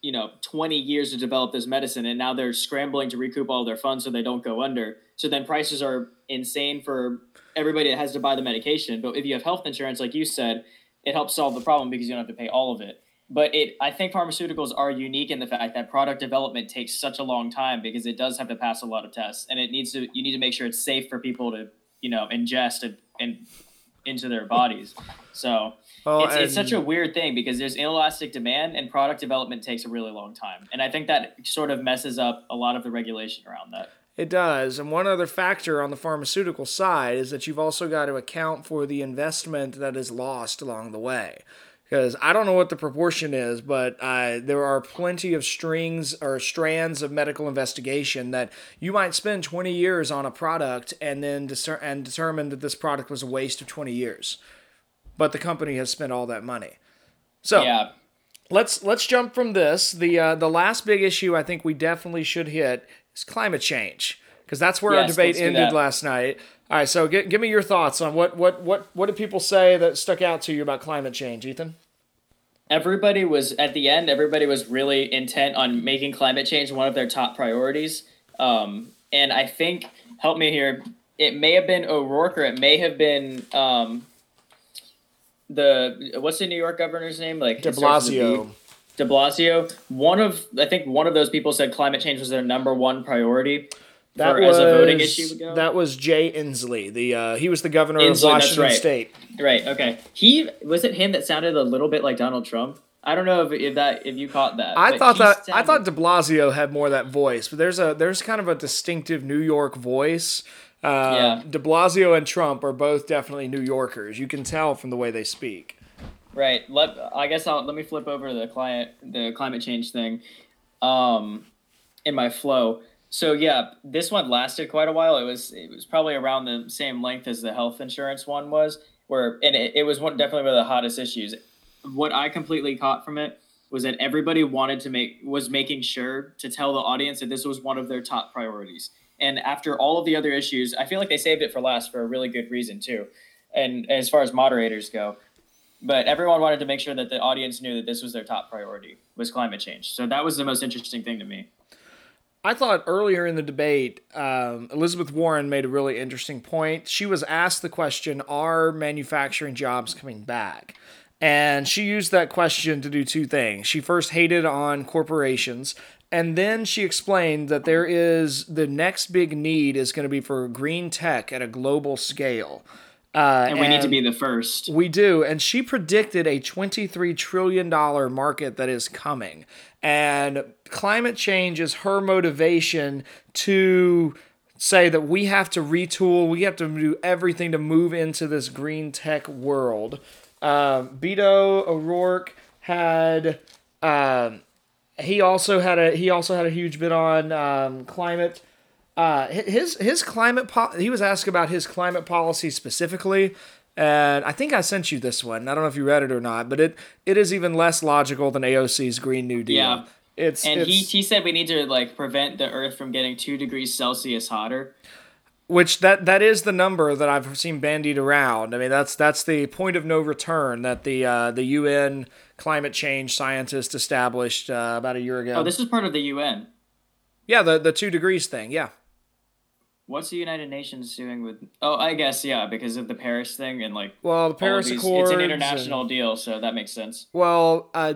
you know 20 years to develop this medicine and now they're scrambling to recoup all their funds so they don't go under. So then prices are insane for everybody that has to buy the medication. But if you have health insurance like you said it helps solve the problem because you don't have to pay all of it. But it i think pharmaceuticals are unique in the fact that product development takes such a long time because it does have to pass a lot of tests and it needs to you need to make sure it's safe for people to you know ingest and, and into their bodies so Well, it's, it's such a weird thing because there's inelastic demand and product development takes a really long time. And I think that sort of messes up a lot of the regulation around that. It does. And one other factor on the pharmaceutical side is that you've also got to account for the investment that is lost along the way. Because I don't know what the proportion is, but uh, there are plenty of strings or strands of medical investigation that you might spend 20 years on a product and then discer- and determine that this product was a waste of 20 years. But the company has spent all that money. So Yeah. let's let's jump from this. The uh, the last big issue I think we definitely should hit is climate change because that's where our debate ended last night. All right, so gi- give me your thoughts on what what what what did people say that stuck out to you about climate change, Ethan? Everybody was, at the end, everybody was really intent on making climate change one of their top priorities. Um, and I think, help me here, it may have been O'Rourke or it may have been um, the, what's the New York governor's name? Like De it starts with a B. Blasio. De Blasio. One of I think one of those people said climate change was their number one priority That for, was as a voting issue would go. that was Jay Inslee. The uh, he was the governor Inslee, of Washington right. State. right. Okay. He was it him that sounded a little bit like Donald Trump. I don't know if, if that if you caught that. I thought that I sounded- thought De Blasio had more of that voice, but there's a there's kind of a distinctive New York voice. Uh, Yeah. De Blasio and Trump are both definitely New Yorkers. You can tell from the way they speak. Right. Let I guess I'll let me flip over to the client the climate change thing, um, in my flow. So yeah, this one lasted quite a while. It was it was probably around the same length as the health insurance one was, where and it, it was one definitely one of the hottest issues. What I completely caught from it was that everybody wanted to make was making sure to tell the audience that this was one of their top priorities. And after all of the other issues, I feel like they saved it for last for a really good reason too. And as far as moderators go, but everyone wanted to make sure that the audience knew that this was their top priority was climate change so that was the most interesting thing to me I thought earlier in the debate, um, Elizabeth Warren made a really interesting point. She was asked the question, Are manufacturing jobs coming back? And she used that question to do two things. She first hated on corporations, And then she explained that there is the next big need is going to be for green tech at a global scale. Uh, and we and need to be the first. We do. And she predicted a $23 trillion market that is coming. And climate change is her motivation to say that we have to retool, we have to do everything to move into this green tech world. Um, Beto O'Rourke had. Um, he also had a he also had a huge bit on um, climate. Uh, his his climate po- he was asked about his climate policy specifically, and I think I sent you this one. I don't know if you read it or not, but it it is even less logical than AOC's Green New Deal. Yeah. It's, and it's, he, he said we need to like prevent the earth from getting two degrees celsius hotter which that that is the number that I've seen bandied around. I mean, that's that's the point of no return that the uh, the UN climate change scientist established uh, about a year ago. Oh, this is part of the UN. Yeah, the the two degrees thing. Yeah. What's the United Nations doing with? Oh, I guess yeah, because of the Paris thing and like. Well, the Paris Accords. It's an international and, deal, so that makes sense. Well, uh,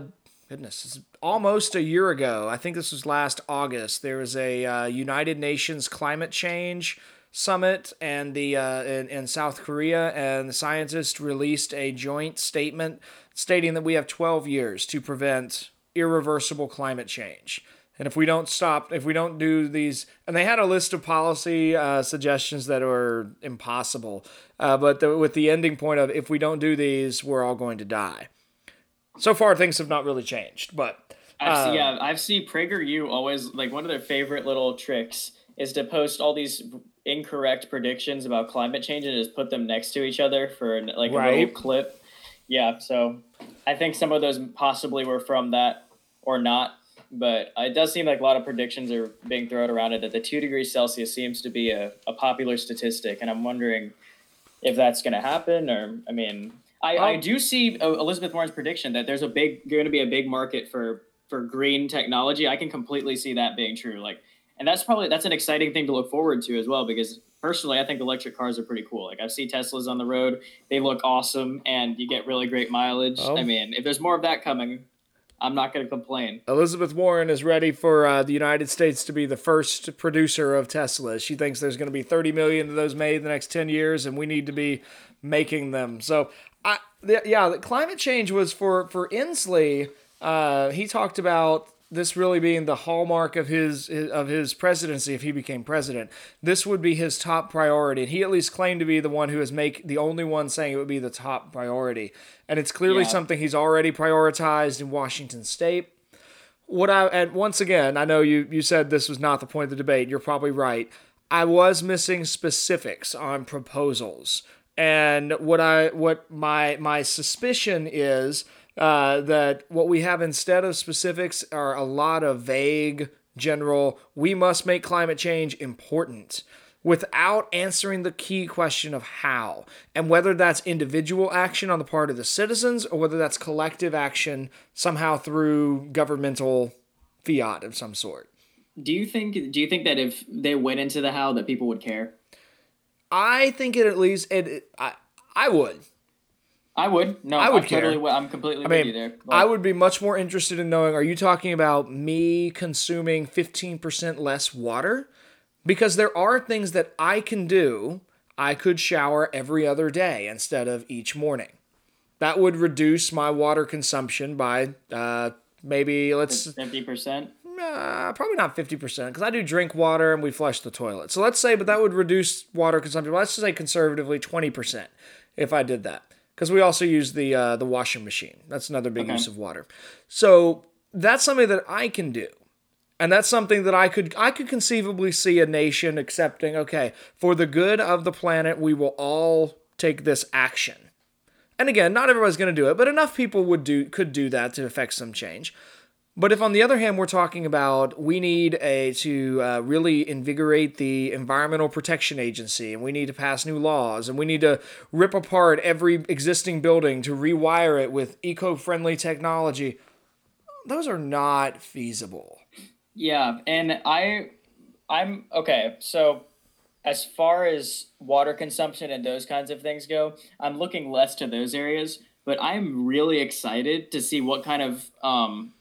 goodness, almost a year ago. I think this was last August. There was a uh, United Nations climate change summit and the uh, in, in South Korea, and the scientists released a joint statement stating that we have 12 years to prevent irreversible climate change. And if we don't stop, if we don't do these, and they had a list of policy uh, suggestions that are impossible, uh, but the, with the ending point of if we don't do these, we're all going to die. So far, things have not really changed, but I've seen, yeah, I've seen PragerU always like one of their favorite little tricks is to post all these incorrect predictions about climate change and just put them next to each other for like right. a little clip. Yeah, so I think some of those possibly were from that or not, but it does seem like a lot of predictions are being thrown around it that the two degrees Celsius seems to be a, a popular statistic, and I'm wondering if that's going to happen or I mean. I, I do see uh, Elizabeth Warren's prediction that there's a big going to be a big market for for green technology. I can completely see that being true. Like and that's probably that's an exciting thing to look forward to as well because personally i think electric cars are pretty cool like i see teslas on the road they look awesome and you get really great mileage oh. i mean if there's more of that coming i'm not going to complain. Elizabeth warren is ready for uh, the united states to be the first producer of teslas she thinks there's going to be 30 million of those made in the next 10 years and we need to be making them. So I, yeah the climate change was for for inslee uh, he talked about this really being the hallmark of his, of his presidency if he became president. This would be his top priority, and he at least claimed to be the one who is make the only one saying it would be the top priority. And it's clearly yeah. something he's already prioritized in Washington State. What I and once again, I know you you said this was not the point of the debate. You're probably right. I was missing specifics on proposals. And what I what my my suspicion is uh, that what we have instead of specifics are a lot of vague, general, we must make climate change important without answering the key question of how and whether that's individual action on the part of the citizens or whether that's collective action somehow through governmental fiat of some sort. Do you think do you think that if they went into the how that people would care? I think it at least it, it I I would. I would. No, I would care. Totally, I'm completely I mean, with you there. I would be much more interested in knowing are you talking about me consuming 15% less water? Because there are things that I can do. I could shower every other day instead of each morning. That would reduce my water consumption by uh, maybe, let's. 50%? Uh, probably not 50% because I do drink water and we flush the toilet. So let's say, but that would reduce water consumption. Let's just say conservatively 20% if I did that because we also use the uh, the washing machine. That's another big okay. use of water. So that's something that I can do. And that's something that I could I could conceivably see a nation accepting, okay, for the good of the planet, we will all take this action. And again, not everybody's going to do it, but enough people would do could do that to affect some change. But if, on the other hand, we're talking about we need a to uh, really invigorate the Environmental Protection Agency, and we need to pass new laws, and we need to rip apart every existing building to rewire it with eco-friendly technology, those are not feasible. Yeah, and I, I'm okay. So, as far as water consumption and those kinds of things go, I'm looking less to those areas, but I'm really excited to see what kind of um,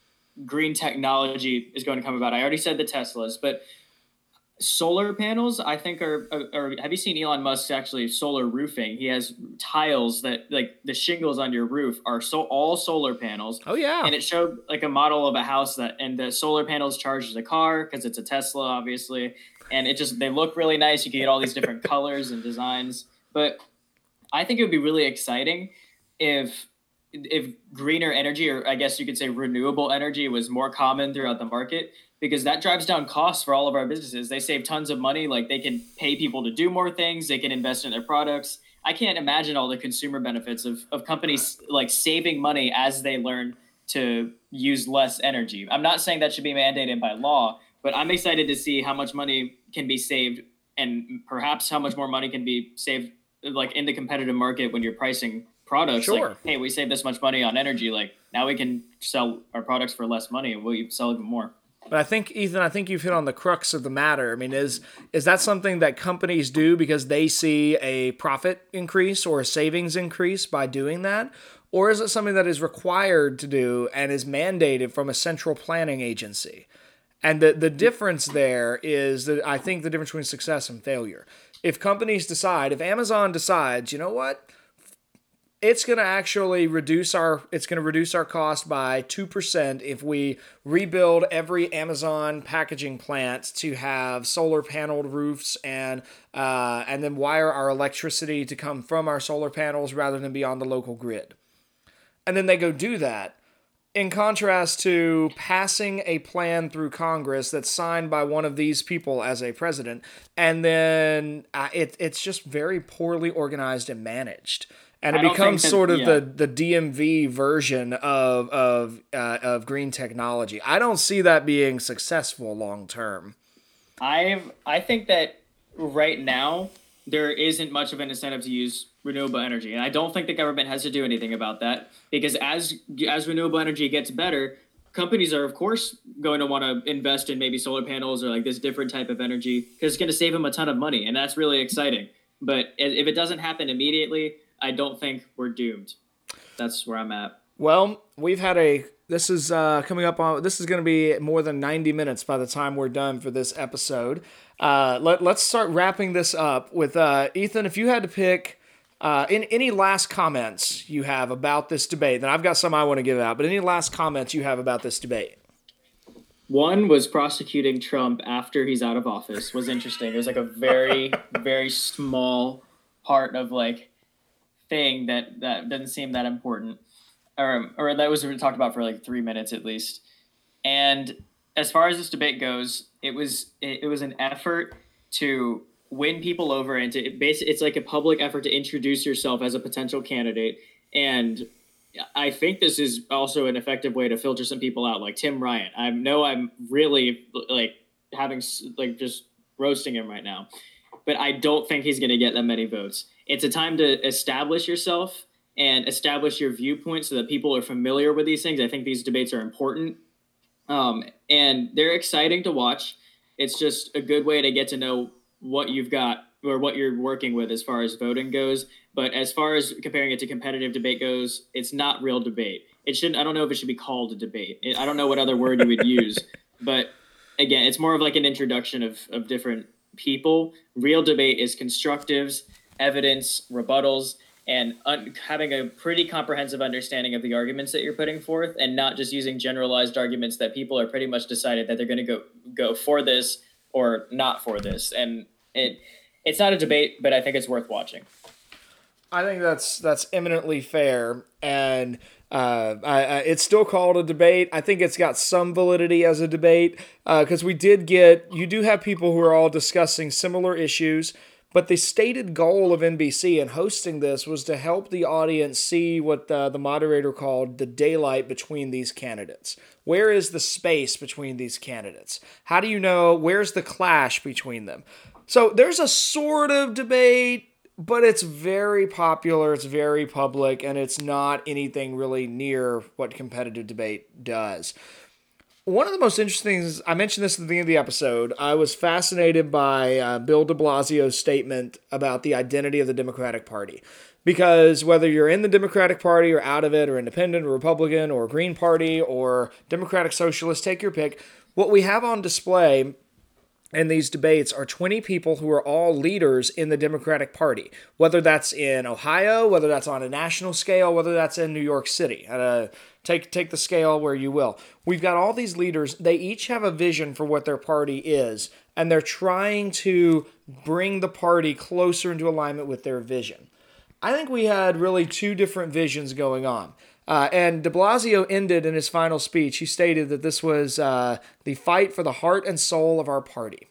green technology is going to come about. I already said the Teslas, but solar panels i think are, are, have you seen elon musk's actually solar roofing? He has tiles that like the shingles on your roof are so all solar panels. Oh yeah. And it showed like a model of a house that and the solar panels charges a car because it's a tesla obviously. And it just they look really nice. You can get all these different colors and designs. But i think it would be really exciting if if greener energy or i guess you could say renewable energy was more common throughout the market because that drives down costs for all of our businesses. They save tons of money. Like they can pay people to do more things. They can invest in their products. I can't imagine all the consumer benefits of, of companies like saving money as they learn to use less energy. I'm not saying that should be mandated by law, but I'm excited to see how much money can be saved and perhaps how much more money can be saved like in the competitive market when you're pricing products. Sure. Like, hey, we save this much money on energy. Like now we can sell our products for less money and we'll sell even more. But I think Ethan, I think you've hit on the crux of the matter. I mean, is is that something that companies do because they see a profit increase or a savings increase by doing that? Or is it something that is required to do and is mandated from a central planning agency? And the, the difference there is that I think the difference between success and failure. If companies decide, if Amazon decides, you know what, it's going to actually reduce our it's going to reduce our cost by 2% if we rebuild every amazon packaging plant to have solar paneled roofs and uh, and then wire our electricity to come from our solar panels rather than be on the local grid. And then they go do that. In contrast to passing a plan through Congress that's signed by one of these people as a president, and then uh, it, it's just very poorly organized and managed and it becomes that, sort of yeah. the, the DMV version of of uh, of green technology. I don't see that being successful long term. I've I think that right now there isn't much of an incentive to use renewable energy, and I don't think the government has to do anything about that because as as renewable energy gets better, companies are of course going to want to invest in maybe solar panels or like this different type of energy because it's going to save them a ton of money, and that's really exciting. But if it doesn't happen immediately, I don't think we're doomed. That's where I'm at. Well, we've had a. This is uh, coming up on. This is going to be more than 90 minutes by the time we're done for this episode. Uh, let, let's start wrapping this up with uh, Ethan. If you had to pick. Uh, in any last comments you have about this debate, then I've got some I want to give out. But any last comments you have about this debate? One was prosecuting Trump after he's out of office was interesting. It was like a very, very small part of like thing that that doesn't seem that important, or or that was talked about for like three minutes at least. And as far as this debate goes, it was it, it was an effort to win people over and to basically it's like a public effort to introduce yourself as a potential candidate and I think this is also an effective way to filter some people out, like Tim Ryan. I know I'm really like having like just roasting him right now, but I don't think he's going to get that many votes it's a time to establish yourself and establish your viewpoint so that people are familiar with these things. I think these debates are important. Um, and they're exciting to watch. It's just a good way to get to know what you've got or what you're working with as far as voting goes. But as far as comparing it to competitive debate goes, it's not real debate. It shouldn't. I don't know if it should be called a debate. I don't know what other word you would use, but again, it's more of like an introduction of of different people. Real debate is constructives evidence, rebuttals, and un- having a pretty comprehensive understanding of the arguments that you're putting forth, and not just using generalized arguments that people are pretty much decided that they're going to go go for this or not for this. And it it's not a debate, but I think it's worth watching. I think that's that's eminently fair, and uh, I, I, it's still called a debate. I think it's got some validity as a debate because uh, we did get you do have people who are all discussing similar issues. But the stated goal of NBC in hosting this was to help the audience see what the, the moderator called the daylight between these candidates. Where is the space between these candidates? How do you know where's the clash between them? So there's a sort of debate, but it's very popular, it's very public, and it's not anything really near what competitive debate does. One of the most interesting things I mentioned this at the beginning of the episode. I was fascinated by uh, Bill De Blasio's statement about the identity of the Democratic Party, because whether you're in the Democratic Party or out of it, or independent, or Republican, or Green Party, or Democratic Socialist, take your pick. What we have on display in these debates are 20 people who are all leaders in the Democratic Party, whether that's in Ohio, whether that's on a national scale, whether that's in New York City. Uh, take take the scale where you will. We've got all these leaders. They each have a vision for what their party is, and they're trying to bring the party closer into alignment with their vision. I think we had really two different visions going on. Uh, and de Blasio ended in his final speech. He stated that this was uh, the fight for the heart and soul of our party.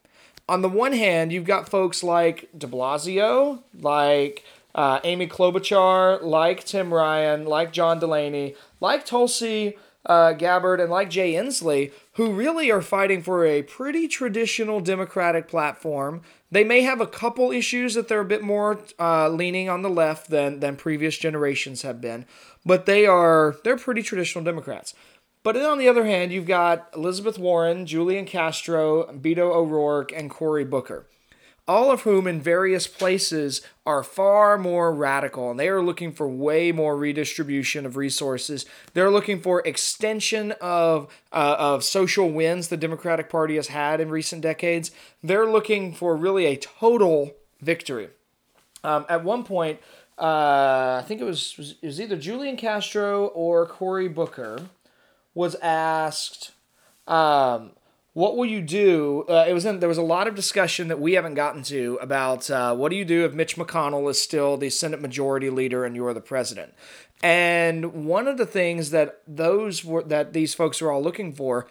On the one hand, you've got folks like de Blasio, like uh, Amy Klobuchar, like Tim Ryan, like John Delaney, like Tulsi uh, Gabbard, and like Jay Inslee, who really are fighting for a pretty traditional Democratic platform. They may have a couple issues that they're a bit more uh, leaning on the left than than previous generations have been, but they are they're pretty traditional Democrats. But then on the other hand, you've got Elizabeth Warren, Julian Castro, Beto O'Rourke, and Cory Booker, all of whom in various places are far more radical and they are looking for way more redistribution of resources. They're looking for extension of, uh, of social wins the Democratic Party has had in recent decades. They're looking for really a total victory. Um, at one point, uh, I think it was, it was either Julian Castro or Cory Booker was asked, um, "What will you do?" Uh, it was in, there was a lot of discussion that we haven't gotten to about uh, what do you do if Mitch McConnell is still the Senate Majority Leader and you're the president. And one of the things that those were that these folks are all looking for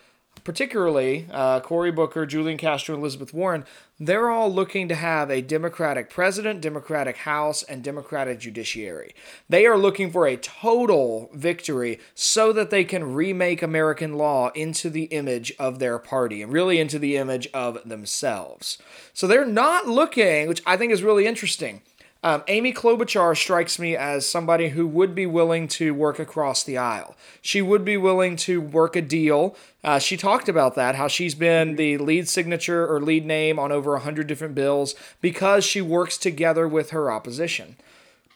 particularly uh, Cory Booker, Julian Castro, Elizabeth Warren, they're all looking to have a Democratic president, Democratic House, and Democratic judiciary. They are looking for a total victory so that they can remake American law into the image of their party and really into the image of themselves. So they're not looking, which I think is really interesting. Um, Amy Klobuchar strikes me as somebody who would be willing to work across the aisle. She would be willing to work a deal. Uh, she talked about that, how she's been the lead signature or lead name on over 100 different bills because she works together with her opposition.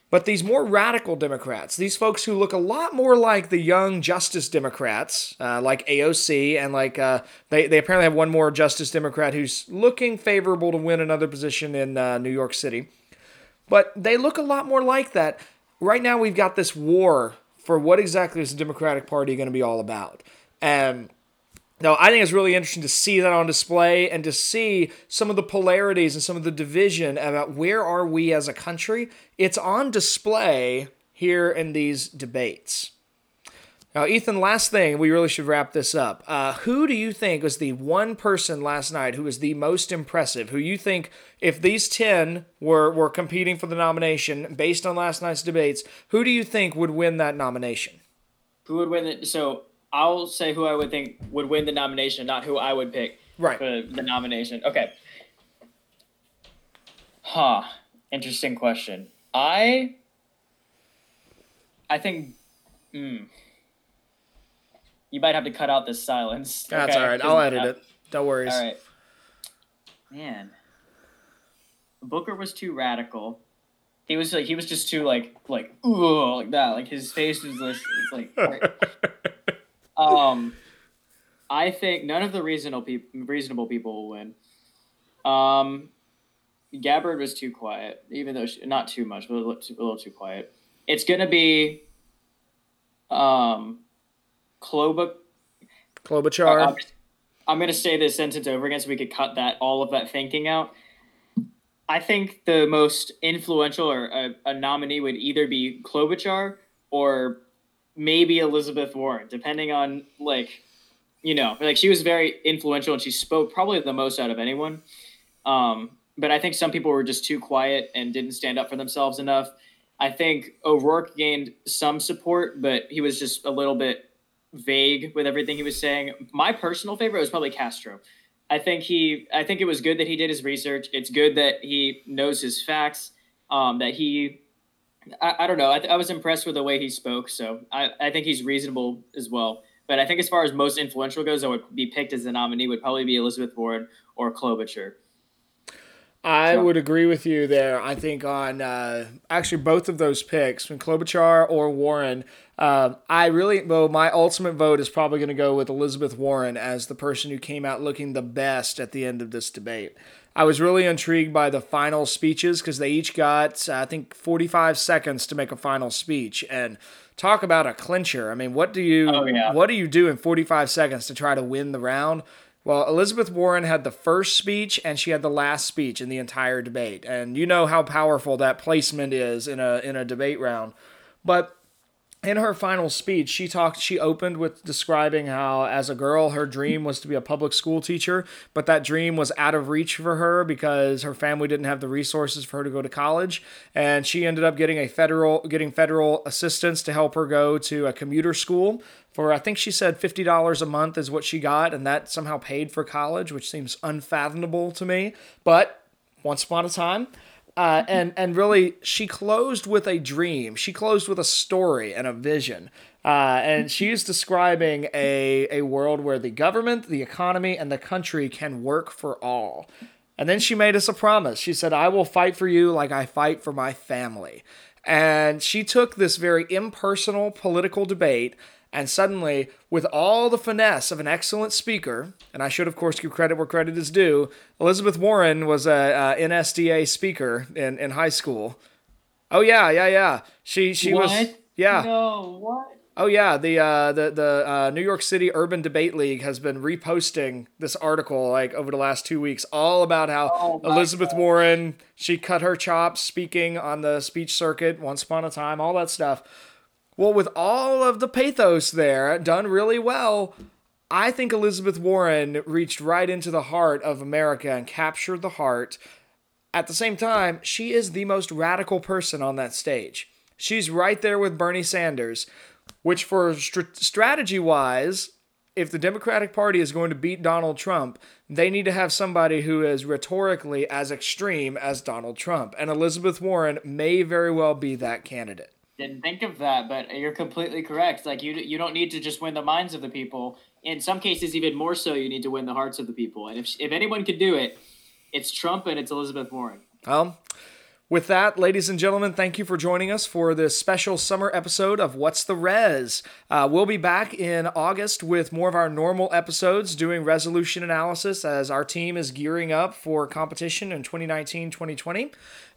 But these more radical Democrats, these folks who look a lot more like the young Justice Democrats, uh, like AOC, and like uh, they, they apparently have one more Justice Democrat who's looking favorable to win another position in uh, New York City. But they look a lot more like that. Right now, we've got this war for what exactly is the Democratic Party going to be all about. And now, I think it's really interesting to see that on display and to see some of the polarities and some of the division about where are we as a country. It's on display here in these debates. Now, Ethan, last thing, we really should wrap this up. Uh, who do you think was the one person last night who was the most impressive? Who you think, if these 10 were, were competing for the nomination based on last night's debates, who do you think would win that nomination? Who would win it? So I'll say who I would think would win the nomination, not who I would pick right. for the nomination. Okay. Huh. Interesting question. I. I think. Hmm you might have to cut out this silence. That's okay? all right. I'll edit it. Don't worry. All right. Man, Booker was too radical. He was like he was just too like like ooh like that. Like his face was just like. um, I think none of the reasonable people reasonable people will win. Um, Gabbard was too quiet, even though she, not too much, but a little too, a little too quiet. It's gonna be um Klobuchar. Klobuchar. I'm, I'm going to say this sentence over again so we could cut that all of that thinking out. I think the most influential or a, a nominee would either be Klobuchar or maybe Elizabeth Warren, depending on like, you know, like she was very influential and she spoke probably the most out of anyone. Um, but I think some people were just too quiet and didn't stand up for themselves enough. I think O'Rourke gained some support, but he was just a little bit vague with everything he was saying. My personal favorite was probably Castro. I think he, I think it was good that he did his research. It's good that he knows his facts. Um, that he, I, I don't know. I, I was impressed with the way he spoke, so I, I think he's reasonable as well. But I think as far as most influential goes, that would be picked as the nominee would probably be Elizabeth Warren or Klobuchar. I would agree with you there. I think on uh, actually both of those picks, from Klobuchar or Warren, um, I really, well, my ultimate vote is probably going to go with Elizabeth Warren as the person who came out looking the best at the end of this debate. I was really intrigued by the final speeches because they each got, I think, 45 seconds to make a final speech. And talk about a clincher. I mean, what do you oh, yeah. what do you do in 45 seconds to try to win the round? Well, Elizabeth Warren had the first speech and she had the last speech in the entire debate. And you know how powerful that placement is in a in a debate round. But in her final speech, she talked, she opened with describing how, as a girl, her dream was to be a public school teacher, but that dream was out of reach for her because her family didn't have the resources for her to go to college. And she ended up getting a federal, getting federal assistance to help her go to a commuter school for, I think she said $50 a month is what she got, and that somehow paid for college, which seems unfathomable to me. But once upon a time, uh, and and really, she closed with a dream. She closed with a story and a vision. Uh, and she is describing a, a world where the government, the economy, and the country can work for all. And then she made us a promise. She said, I will fight for you like I fight for my family. And she took this very impersonal political debate and suddenly, with all the finesse of an excellent speaker, and I should, of course, give credit where credit is due, Elizabeth Warren was a, a NSDA speaker in, in high school. Oh yeah, yeah, yeah. She she what? was yeah. No, what? Oh yeah, the uh, the the uh, New York City Urban Debate League has been reposting this article like over the last two weeks, all about how Oh, Elizabeth God. Warren she cut her chops speaking on the speech circuit once upon a time, all that stuff. Well, with all of the pathos there, done really well, I think Elizabeth Warren reached right into the heart of America and captured the heart. At the same time, she is the most radical person on that stage. She's right there with Bernie Sanders, which, for str- strategy wise, if the Democratic Party is going to beat Donald Trump, they need to have somebody who is rhetorically as extreme as Donald Trump. And Elizabeth Warren may very well be that candidate. Didn't think of that, but you're completely correct. Like you, you don't need to just win the minds of the people. In some cases, even more so, you need to win the hearts of the people. And if if anyone could do it, it's Trump and it's Elizabeth Warren. Well, with that, ladies and gentlemen, thank you for joining us for this special summer episode of What's the Res. Uh, we'll be back in August with more of our normal episodes doing resolution analysis as our team is gearing up for competition in 2019 2020.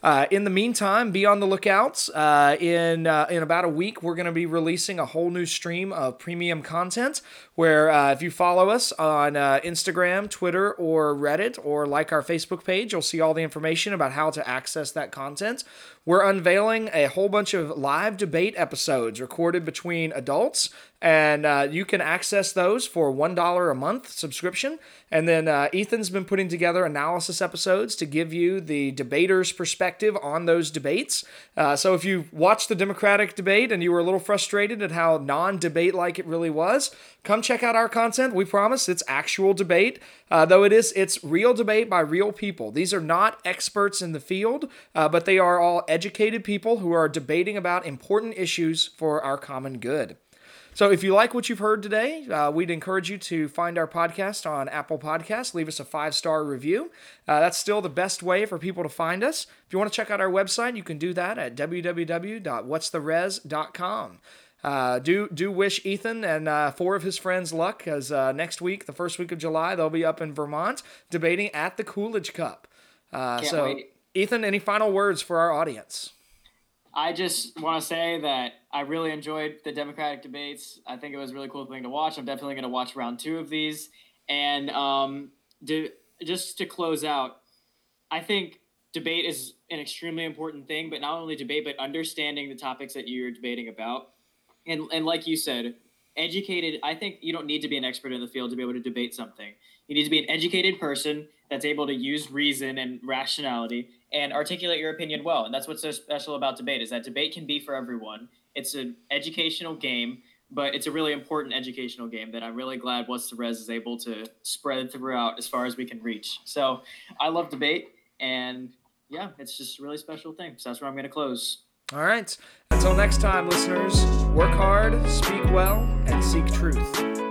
Uh, in the meantime, be on the lookouts. Uh, in uh, in about a week, we're going to be releasing a whole new stream of premium content. Where uh, if you follow us on uh, Instagram, Twitter, or Reddit, or like our Facebook page, you'll see all the information about how to access that content. We're unveiling a whole bunch of live debate episodes recorded between adults, and uh, you can access those for $1 a month subscription. And then uh, Ethan's been putting together analysis episodes to give you the debater's perspective on those debates. Uh, so if you watched the Democratic debate and you were a little frustrated at how non debate like it really was, come check out our content. We promise it's actual debate, uh, though it is it's real debate by real people. These are not experts in the field, uh, but they are all educated people who are debating about important issues for our common good. So if you like what you've heard today, uh, we'd encourage you to find our podcast on Apple Podcasts. Leave us a five star review. Uh, that's still the best way for people to find us. If you want to check out our website, you can do that at www.whatstheres.com. Uh, do do wish Ethan and uh, four of his friends luck, as uh, next week, the first week of July, they'll be up in Vermont debating at the Coolidge Cup. Uh, so, wait. Ethan, any final words for our audience? I just want to say that I really enjoyed the Democratic debates. I think it was a really cool thing to watch. I'm definitely going to watch round two of these. And um, do, just to close out, I think debate is an extremely important thing, but not only debate, but understanding the topics that you're debating about. And, and like you said, educated, I think you don't need to be an expert in the field to be able to debate something. You need to be an educated person that's able to use reason and rationality and articulate your opinion well. And that's what's so special about debate is that debate can be for everyone. It's an educational game, but it's a really important educational game that I'm really glad What's the Res is able to spread throughout as far as we can reach. So I love debate and yeah, it's just a really special thing. So that's where I'm going to close. All right. Until next time, listeners, work hard, speak well, and seek truth.